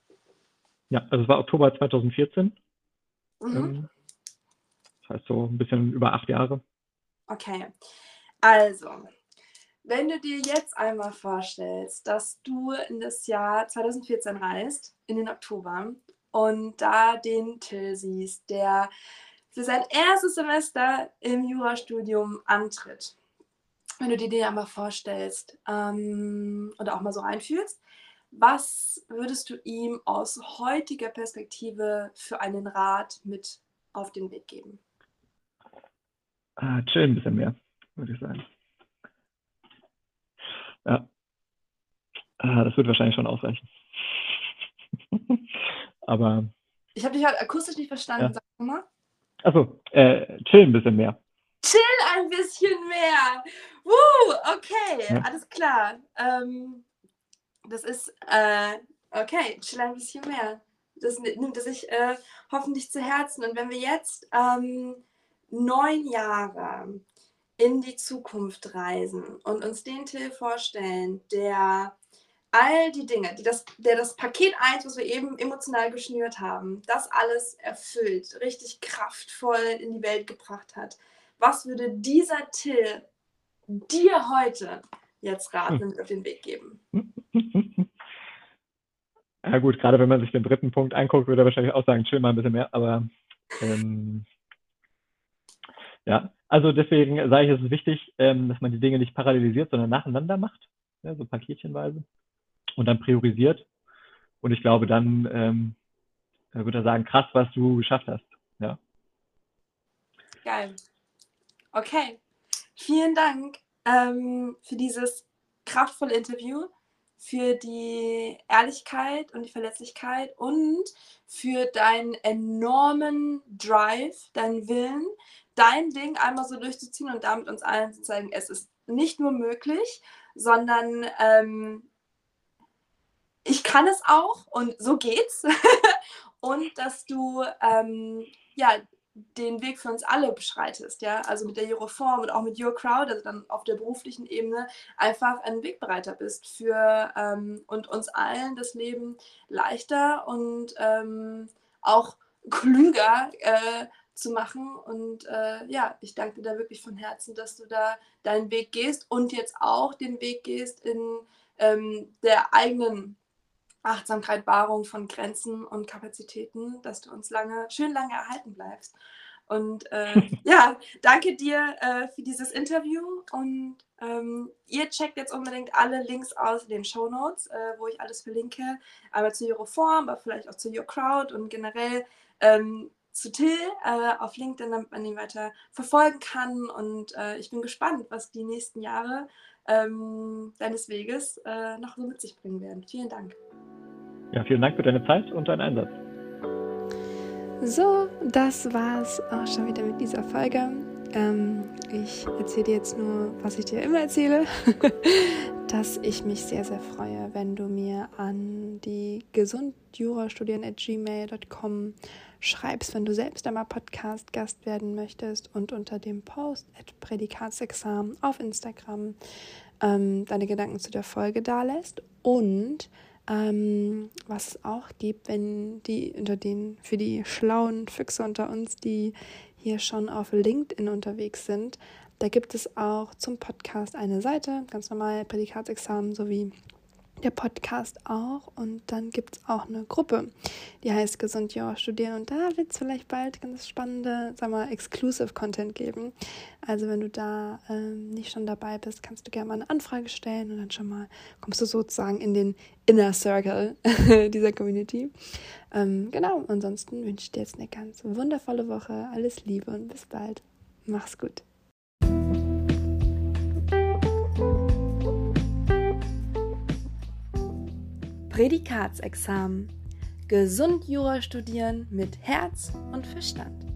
Ja, also es war Oktober 2014. Mhm. Ähm, heißt so ein bisschen über acht Jahre. Okay. Also, wenn du dir jetzt einmal vorstellst, dass du in das Jahr 2014 reist, in den Oktober, und da den Till siehst, der für sein erstes Semester im Jurastudium antritt. Wenn du dir den einmal vorstellst ähm, oder auch mal so einfühlst, was würdest du ihm aus heutiger Perspektive für einen Rat mit auf den Weg geben? Ah, chill ein bisschen mehr, würde ich sagen. Ja. Ah, das wird wahrscheinlich schon ausreichen. Aber. Ich habe dich halt akustisch nicht verstanden, ja. sag mal. Achso, äh, chill ein bisschen mehr. Chill ein bisschen mehr. Woo, okay, ja. alles klar. Ähm, das ist, äh, okay, chill ein bisschen mehr. Das nimmt er sich äh, hoffentlich zu Herzen. Und wenn wir jetzt ähm, neun Jahre in die Zukunft reisen und uns den Till vorstellen, der all die Dinge, die das, der das Paket 1, was wir eben emotional geschnürt haben, das alles erfüllt, richtig kraftvoll in die Welt gebracht hat. Was würde dieser Till dir heute jetzt raten hm. und auf den Weg geben? Ja gut, gerade wenn man sich den dritten Punkt anguckt, würde er wahrscheinlich auch sagen, chill mal ein bisschen mehr, aber ähm, ja, also deswegen sage ich, es ist wichtig, ähm, dass man die Dinge nicht parallelisiert, sondern nacheinander macht, ja, so paketchenweise und dann priorisiert. Und ich glaube, dann ähm, würde er sagen, krass, was du geschafft hast. Ja. Geil. Okay, vielen Dank ähm, für dieses kraftvolle Interview, für die Ehrlichkeit und die Verletzlichkeit und für deinen enormen Drive, deinen Willen, dein Ding einmal so durchzuziehen und damit uns allen zu zeigen, es ist nicht nur möglich, sondern ähm, ich kann es auch und so geht's. und dass du ähm, ja den Weg für uns alle beschreitest, ja, also mit der Euroform und auch mit Your Crowd, also dann auf der beruflichen Ebene einfach ein Wegbereiter bist für ähm, und uns allen das Leben leichter und ähm, auch klüger äh, zu machen. Und äh, ja, ich danke dir da wirklich von Herzen, dass du da deinen Weg gehst und jetzt auch den Weg gehst in ähm, der eigenen Achtsamkeit, Wahrung von Grenzen und Kapazitäten, dass du uns lange, schön lange erhalten bleibst. Und äh, ja, danke dir äh, für dieses Interview und ähm, ihr checkt jetzt unbedingt alle Links aus in den Show Notes, äh, wo ich alles verlinke. Einmal zu Euroform, aber vielleicht auch zu Your Crowd und generell ähm, zu Till äh, auf LinkedIn, damit man ihn weiter verfolgen kann. Und äh, ich bin gespannt, was die nächsten Jahre ähm, deines Weges äh, noch so mit sich bringen werden. Vielen Dank. Ja, vielen Dank für deine Zeit und deinen Einsatz. So, das war's auch schon wieder mit dieser Folge. Ähm, ich erzähle dir jetzt nur, was ich dir immer erzähle, dass ich mich sehr, sehr freue, wenn du mir an die gesundjurastudieren.gmail.com schreibst, wenn du selbst einmal Podcast-Gast werden möchtest und unter dem Post at Prädikatsexamen auf Instagram ähm, deine Gedanken zu der Folge dalässt und ähm, was es auch gibt, wenn die unter den für die schlauen Füchse unter uns, die hier schon auf LinkedIn unterwegs sind, da gibt es auch zum Podcast eine Seite, ganz normal Prädikatsexamen sowie der Podcast auch. Und dann gibt es auch eine Gruppe, die heißt Gesund Jura studieren. Und da wird es vielleicht bald ganz spannende, sag mal, Exclusive Content geben. Also wenn du da ähm, nicht schon dabei bist, kannst du gerne mal eine Anfrage stellen und dann schon mal kommst du sozusagen in den Inner Circle dieser Community. Ähm, genau, ansonsten wünsche ich dir jetzt eine ganz wundervolle Woche. Alles Liebe und bis bald. Mach's gut. Prädikatsexamen. Gesund Jura studieren mit Herz und Verstand.